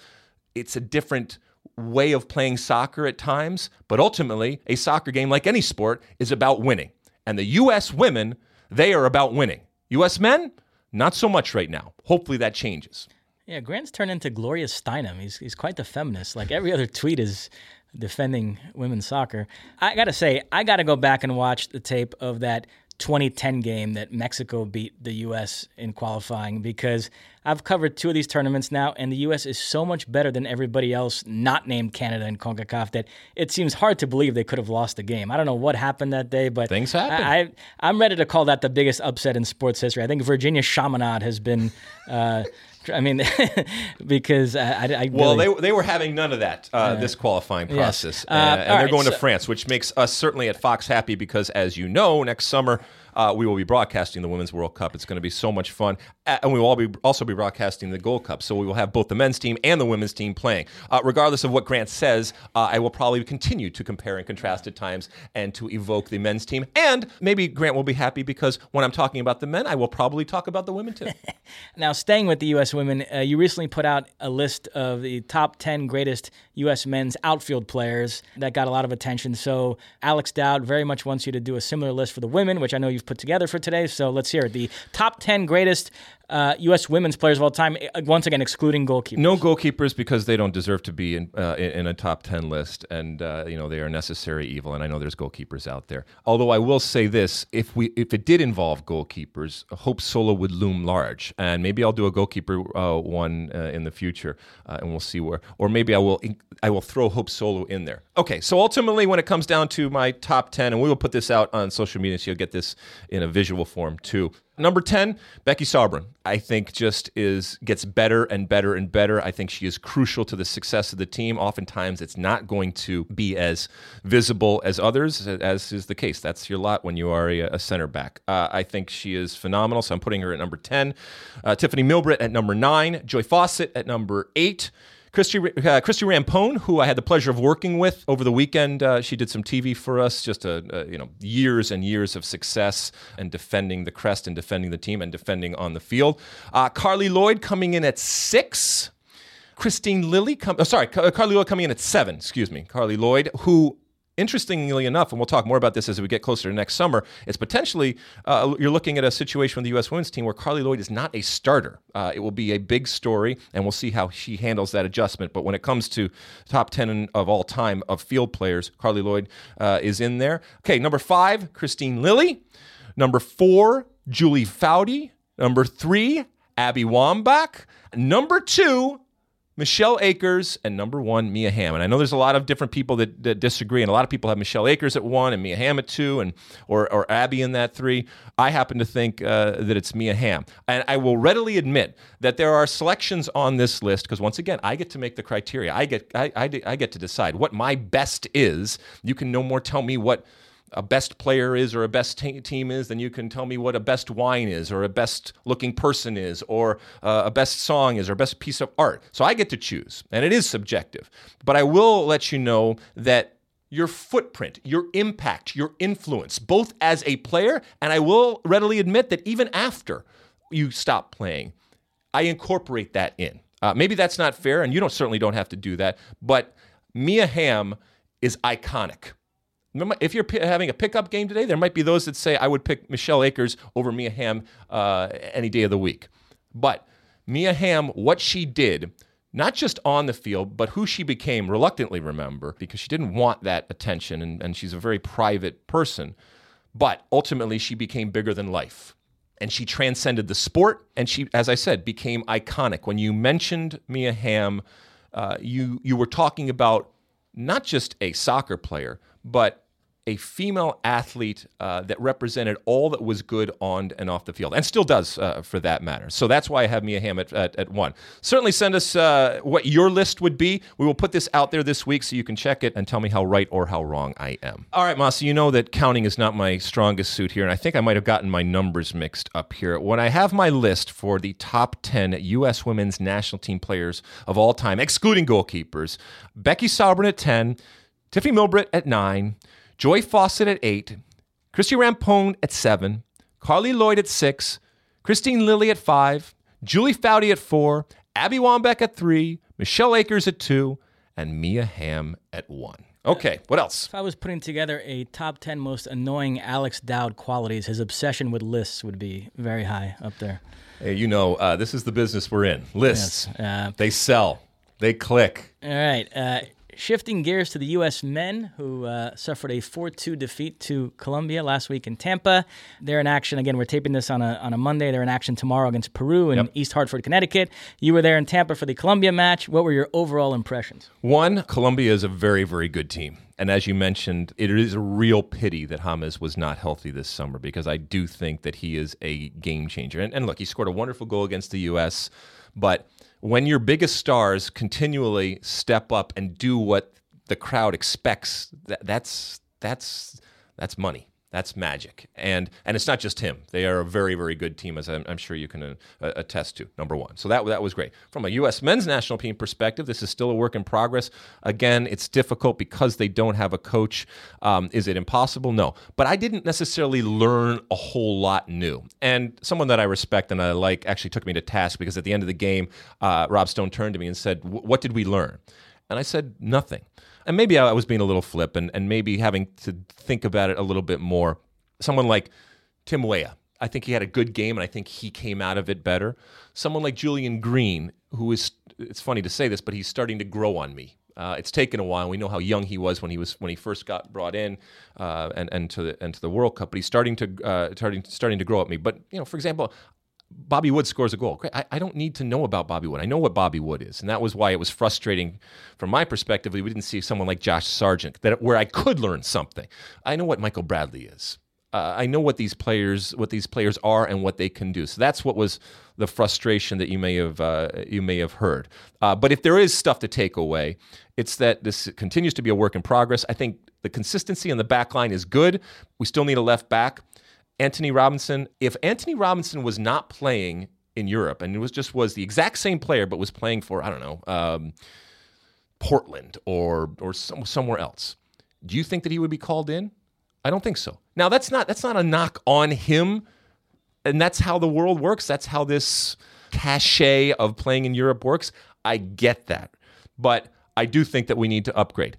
Speaker 1: it's a different way of playing soccer at times, but ultimately, a soccer game, like any sport, is about winning. And the U.S. women, they are about winning. U.S. men, not so much right now. Hopefully that changes.
Speaker 2: Yeah, Grant's turned into Gloria Steinem. He's, he's quite the feminist. Like every other tweet is defending women's soccer. I got to say, I got to go back and watch the tape of that 2010 game that Mexico beat the U.S. in qualifying because I've covered two of these tournaments now, and the U.S. is so much better than everybody else not named Canada and CONCACAF that it seems hard to believe they could have lost the game. I don't know what happened that day, but
Speaker 1: things happen.
Speaker 2: I, am ready to call that the biggest upset in sports history. I think Virginia Chaminade has been. Uh, I mean, (laughs) because I, I
Speaker 1: well, they they were having none of that uh, uh, this qualifying process, yes. uh, and they're right, going so, to France, which makes us certainly at Fox happy because, as you know, next summer uh, we will be broadcasting the Women's World Cup. It's going to be so much fun, and we will all be also be broadcasting the Gold Cup. So we will have both the men's team and the women's team playing. Uh, regardless of what Grant says, uh, I will probably continue to compare and contrast at times and to evoke the men's team. And maybe Grant will be happy because when I'm talking about the men, I will probably talk about the women too. (laughs)
Speaker 2: now, staying with the U.S. women, uh, you recently put out a list of the top 10 greatest U.S. men's outfield players that got a lot of attention. So Alex Dowd very much wants you to do a similar list for the women, which I know you've put together for today. So let's hear it. The top 10 greatest uh, U.S. women's players of all time, uh, once again, excluding goalkeepers.
Speaker 1: No goalkeepers because they don't deserve to be in, uh, in a top 10 list. And, uh, you know, they are necessary evil. And I know there's goalkeepers out there. Although I will say this if we if it did involve goalkeepers, Hope Solo would loom large. And maybe I'll do a goalkeeper uh, one uh, in the future and we'll see where. Or maybe I will, I will throw Hope Solo in there. Okay, so ultimately, when it comes down to my top 10, and we will put this out on social media so you'll get this in a visual form too. Number 10, Becky Sauerbrunn. I think just is gets better and better and better. I think she is crucial to the success of the team. Oftentimes it's not going to be as visible as others, as is the case. That's your lot when you are a, a center back. Uh, I think she is phenomenal, so I'm putting her at number 10. Uh, Tiffany Milbrett at number 9. Joy Fawcett at number 8. Christy, uh, Christie Rampone, who I had the pleasure of working with over the weekend, uh, she did some TV for us. Just a, a, you know years and years of success and defending the crest and defending the team and defending on the field. Uh, Carli Lloyd coming in at six. Kristine Lilly, com- oh, sorry, Carli Lloyd coming in at seven. Excuse me, Carli Lloyd, who interestingly enough, and we'll talk more about this as we get closer to next summer, it's potentially uh, you're looking at a situation with the U.S. women's team where Carli Lloyd is not a starter. Uh, it will be a big story, and we'll see how she handles that adjustment. But when it comes to top 10 of all time of field players, Carli Lloyd uh, is in there. Okay, number five, Kristine Lilly. Number four, Julie Foudy. Number three, Abby Wambach. Number two, Michelle Akers and number one, Mia Hamm. And I know there's a lot of different people that, that, disagree, and a lot of people have Michelle Akers at one and Mia Hamm at two, and or, or Abby in that three. I happen to think uh, that it's Mia Hamm. And I will readily admit that there are selections on this list because once again, I get to make the criteria. I get I, I, I get to decide what my best is. You can no more tell me what a best player is or a best t- team is, then you can tell me what a best wine is or a best looking person is or uh, a best song is or best piece of art. So I get to choose, and it is subjective. But I will let you know that your footprint, your impact, your influence, both as a player, and I will readily admit that even after you stop playing, I incorporate that in. Uh, maybe that's not fair, and you don't certainly don't have to do that. But Mia Hamm is iconic if you're p- having a pickup game today, there might be those that say I would pick Michelle Akers over Mia Hamm uh, any day of the week. But Mia Hamm, what she did, not just on the field, but who she became, reluctantly remember, because she didn't want that attention and, and she's a very private person. But ultimately, she became bigger than life. And she transcended the sport, and she, as I said, became iconic. When you mentioned Mia Hamm, uh, you you were talking about not just a soccer player, but a female athlete uh, that represented all that was good on and off the field, and still does uh, for that matter. So that's why I have Mia Hamm at, at, at one. Certainly send us uh, what your list would be. We will put this out there this week so you can check it and tell me how right or how wrong I am. All right, Masa, you know that counting is not my strongest suit here, and I think I might have gotten my numbers mixed up here. When I have my list for the top 10 U.S. women's national team players of all time, excluding goalkeepers, Becky Sauerbrunn at 10, Tiffany Milbrett at 9, Joy Fawcett at eight, Christie Rampone at seven, Carli Lloyd at six, Kristine Lilly at five, Julie Foudy at four, Abby Wambach at three, Michelle Akers at two, and Mia Hamm at one. Okay, what else?
Speaker 2: If I was putting together a top 10 most annoying Alex Dowd qualities, his obsession with lists would be very high up there.
Speaker 1: Hey, you know, uh, this is the business we're in. Lists.
Speaker 2: Yes, uh,
Speaker 1: they sell, they click.
Speaker 2: All right. Uh, Shifting gears to the U.S. men, who uh, suffered a 4 2 defeat to Colombia last week in Tampa. They're in action. Again, we're taping this on a, on a Monday. They're in action tomorrow against Peru in yep. East Hartford, Connecticut. You were there in Tampa for the Colombia match. What were your overall impressions?
Speaker 1: One, Colombia is a very, very good team. And as you mentioned, it is a real pity that James was not healthy this summer because I do think that he is a game changer. And, and look, he scored a wonderful goal against the U.S., but when your biggest stars continually step up and do what the crowd expects, that, that's that's that's money. That's magic, and and it's not just him. They are a very very good team, as I'm, I'm sure you can uh, attest to. Number one, so that that was great. From a U.S. men's national team perspective, this is still a work in progress. Again, it's difficult because they don't have a coach. Um, is it impossible? No, but I didn't necessarily learn a whole lot new. And someone that I respect and I like actually took me to task because at the end of the game, uh, Rob Stone turned to me and said, "What did we learn?" And I said, "Nothing." And maybe I was being a little flip and, and maybe having to think about it a little bit more. Someone like Tim Weah, I think he had a good game and I think he came out of it better. Someone like Julian Green, who is, it's funny to say this, but he's starting to grow on me. Uh, it's taken a while. We know how young he was when he was when he first got brought in, uh, and and to the and to the World Cup. But he's starting to uh, starting starting to grow at me. But you know, for example, Bobby Wood scores a goal. I, I, don't need to know about Bobby Wood. I know what Bobby Wood is, and that was why it was frustrating from my perspective. We didn't see someone like Josh Sargent that where I could learn something. I know what Michael Bradley is. Uh, I know what these players what these players are and what they can do. So that's what was the frustration that you may have uh, you may have heard. Uh, but if there is stuff to take away, it's that this continues to be a work in progress. I think the consistency on the back line is good. We still need a left back. Antonee Robinson, if Antonee Robinson was not playing in Europe and it was just was the exact same player but was playing for I don't know um, Portland or or some, somewhere else, do you think that he would be called in? I don't think so. Now that's not that's not a knock on him, and that's how the world works. That's how this cachet of playing in Europe works. I get that, but I do think that we need to upgrade.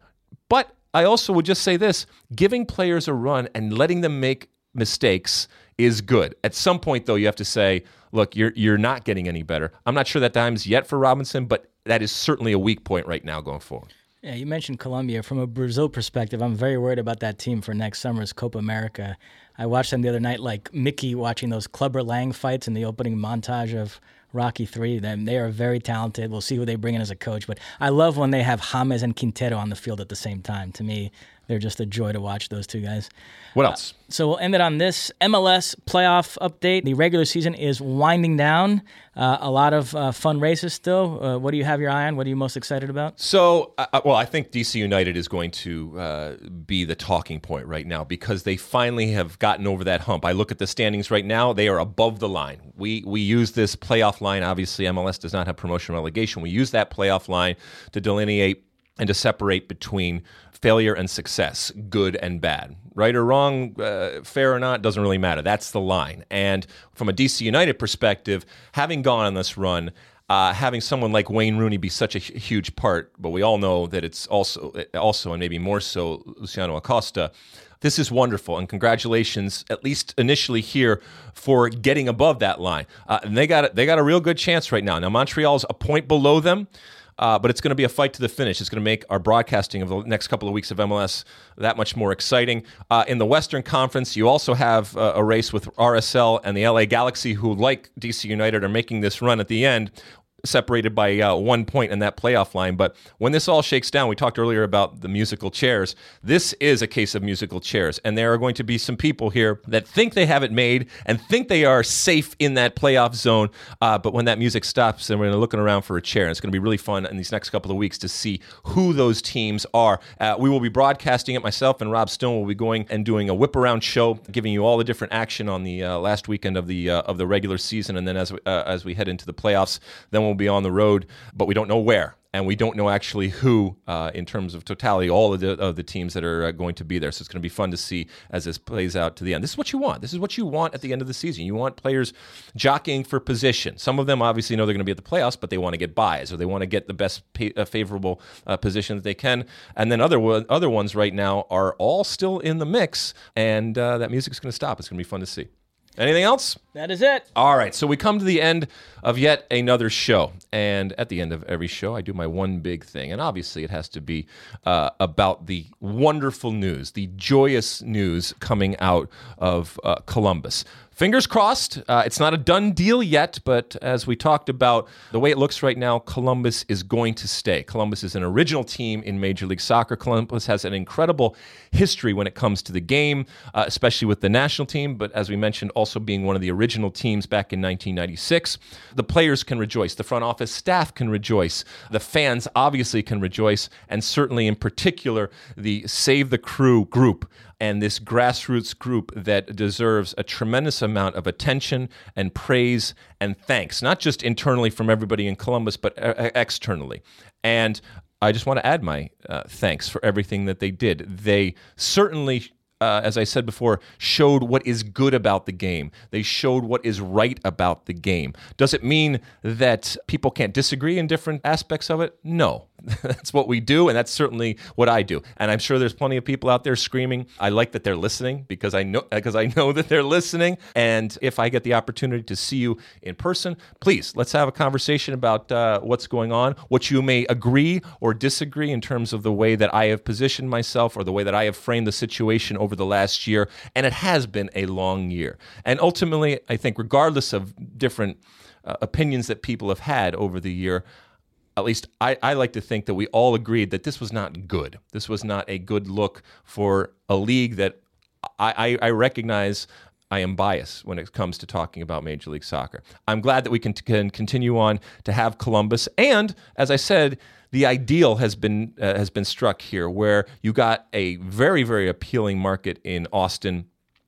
Speaker 1: But I also would just say this: giving players a run and letting them make mistakes is good. At some point, though, you have to say, look, you're you're not getting any better. I'm not sure that time's yet for Robinson, but that is certainly a weak point right now going forward.
Speaker 2: Yeah, you mentioned Colombia. From a Brazil perspective, I'm very worried about that team for next summer's Copa America. I watched them the other night, like Mickey watching those Clubber Lang fights in the opening montage of Rocky Three. They are very talented. We'll see who they bring in as a coach. But I love when they have James and Quintero on the field at the same time. To me, they're just a joy to watch those two guys.
Speaker 1: What else?
Speaker 2: Uh, so we'll end it on this MLS playoff update. The regular season is winding down. Uh, a lot of uh, fun races still. Uh, what do you have your eye on? What are you most excited about?
Speaker 1: So, uh, uh, well, I think DC United is going to be the talking point right now because they finally have gotten over that hump. I look at the standings right now; they are above the line. We we use this playoff line. Obviously, MLS does not have promotion relegation. We use that playoff line to delineate and to separate between failure and success, good and bad. Right or wrong, uh, fair or not, doesn't really matter. That's the line. And from a DC United perspective, having gone on this run, uh, having someone like Wayne Rooney be such a huge part, but we all know that it's also, also and maybe more so, Luciano Acosta. This is wonderful, and congratulations, at least initially here, for getting above that line. Uh, and they got they got a real good chance right now. Now Montreal's a point below them. Uh, but it's going to be a fight to the finish. It's going to make our broadcasting of the next couple of weeks of MLS that much more exciting. Uh, in the Western Conference, you also have uh, a race with RSL and the LA Galaxy, who, like DC United, are making this run at the end separated by uh, one point in that playoff line. But when this all shakes down, we talked earlier about the musical chairs. This is a case of musical chairs. And there are going to be some people here that think they have it made and think they are safe in that playoff zone. Uh, but when that music stops, then we're looking around for a chair. And it's going to be really fun in these next couple of weeks to see who those teams are. Uh, we will be broadcasting it. Myself and Rob Stone will be going and doing a whip around show, giving you all the different action on the uh, last weekend of the uh, of the regular season. And then as uh, as we head into the playoffs, then we'll be on the road, but we don't know where. and we don't know actually who, uh, in terms of totality, all of the, of the teams that are uh, going to be there. So it's going to be fun to see as this plays out to the end. This is what you want. This is what you want at the end of the season. You want players jockeying for position. Some of them obviously know they're going to be at the playoffs, but they want to get buys or they want to get the best pay, uh, favorable uh, position that they can. And then other other ones right now are all still in the mix, and uh, that music's going to stop. It's going to be fun to see. Anything else?
Speaker 2: That is it.
Speaker 1: All right, so we come to the end of yet another show. And at the end of every show, I do my one big thing. And obviously, it has to be uh, about the wonderful news, the joyous news coming out of uh, Columbus. Fingers crossed. Uh, it's not a done deal yet, but as we talked about, the way it looks right now, Columbus is going to stay. Columbus is an original team in Major League Soccer. Columbus has an incredible history when it comes to the game, uh, especially with the national team, but as we mentioned, also being one of the original teams back in 1996. The players can rejoice, the front office staff can rejoice, the fans obviously can rejoice, and certainly in particular, the Save the Crew group and this grassroots group that deserves a tremendous amount of attention and praise and thanks, not just internally from everybody in Columbus, but uh, externally. And I just want to add my uh, thanks for everything that they did. They certainly uh, as I said before, showed what is good about the game. They showed what is right about the game. Does it mean that people can't disagree in different aspects of it? No. (laughs) that's what we do, and that's certainly what I do. And I'm sure there's plenty of people out there screaming. I like that they're listening because I know because I know (laughs) that they're listening. And if I get the opportunity to see you in person, please let's have a conversation about uh, what's going on, what you may agree or disagree in terms of the way that I have positioned myself or the way that I have framed the situation over the last year. And it has been a long year. And ultimately, I think regardless of different uh, opinions that people have had over the year at least I, I like to think that we all agreed that this was not good. This was not a good look for a league that I, I, I recognize I am biased when it comes to talking about Major League Soccer. I'm glad that we can, can continue on to have Columbus, and as I said, the ideal has been uh, has been struck here, where you got a very very appealing market in Austin.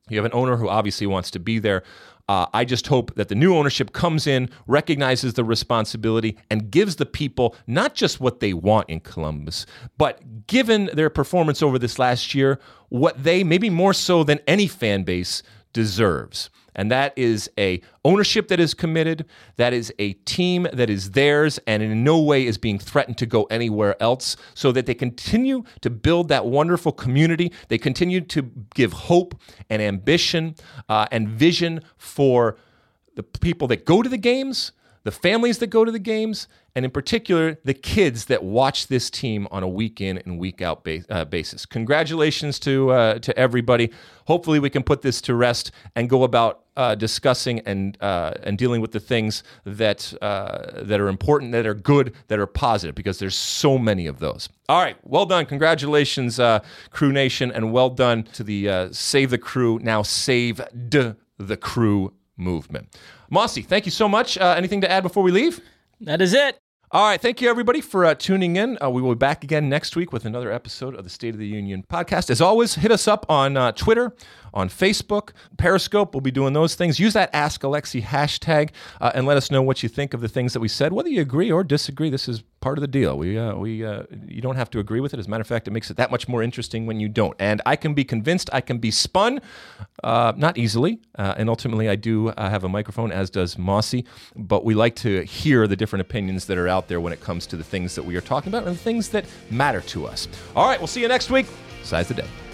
Speaker 1: You have an owner who obviously wants to be there. Uh, I just hope that the new ownership comes in, recognizes the responsibility, and gives the people not just what they want in Columbus, but given their performance over this last year, what they, maybe more so than any fan base, deserves and that is a ownership that is committed that is a team that is theirs and in no way is being threatened to go anywhere else so that they continue to build that wonderful community. They continue to give hope and ambition uh, and vision for the people that go to the games the families that go to the games, and in particular, the kids that watch this team on a week in and week out ba- uh, basis. Congratulations to, uh, to everybody. Hopefully, we can put this to rest and go about uh, discussing and, uh, and dealing with the things that, uh, that are important, that are good, that are positive, because there's so many of those. All right, well done. Congratulations, uh, Crew Nation, and well done to the Save the Crew, now Save the Crew movement. Mossy, thank you so much. Uh, anything to add before we leave?
Speaker 2: That is it.
Speaker 1: All right. Thank you, everybody, for uh, tuning in. Uh, we will be back again next week with another episode of the State of the Union podcast. As always, hit us up on uh, Twitter, on Facebook, Periscope. We'll be doing those things. Use that Ask Alexi hashtag uh, and let us know what you think of the things that we said. Whether you agree or disagree, this is part of the deal. We, uh, we, uh, you don't have to agree with it. As a matter of fact, it makes it that much more interesting when you don't. And I can be convinced, I can be spun, not easily. and ultimately, I do have a microphone, as does Mossy. But we like to hear the different opinions that are out out there when it comes to the things that we are talking about and the things that matter to us. All right, we'll see you next week. Size the day.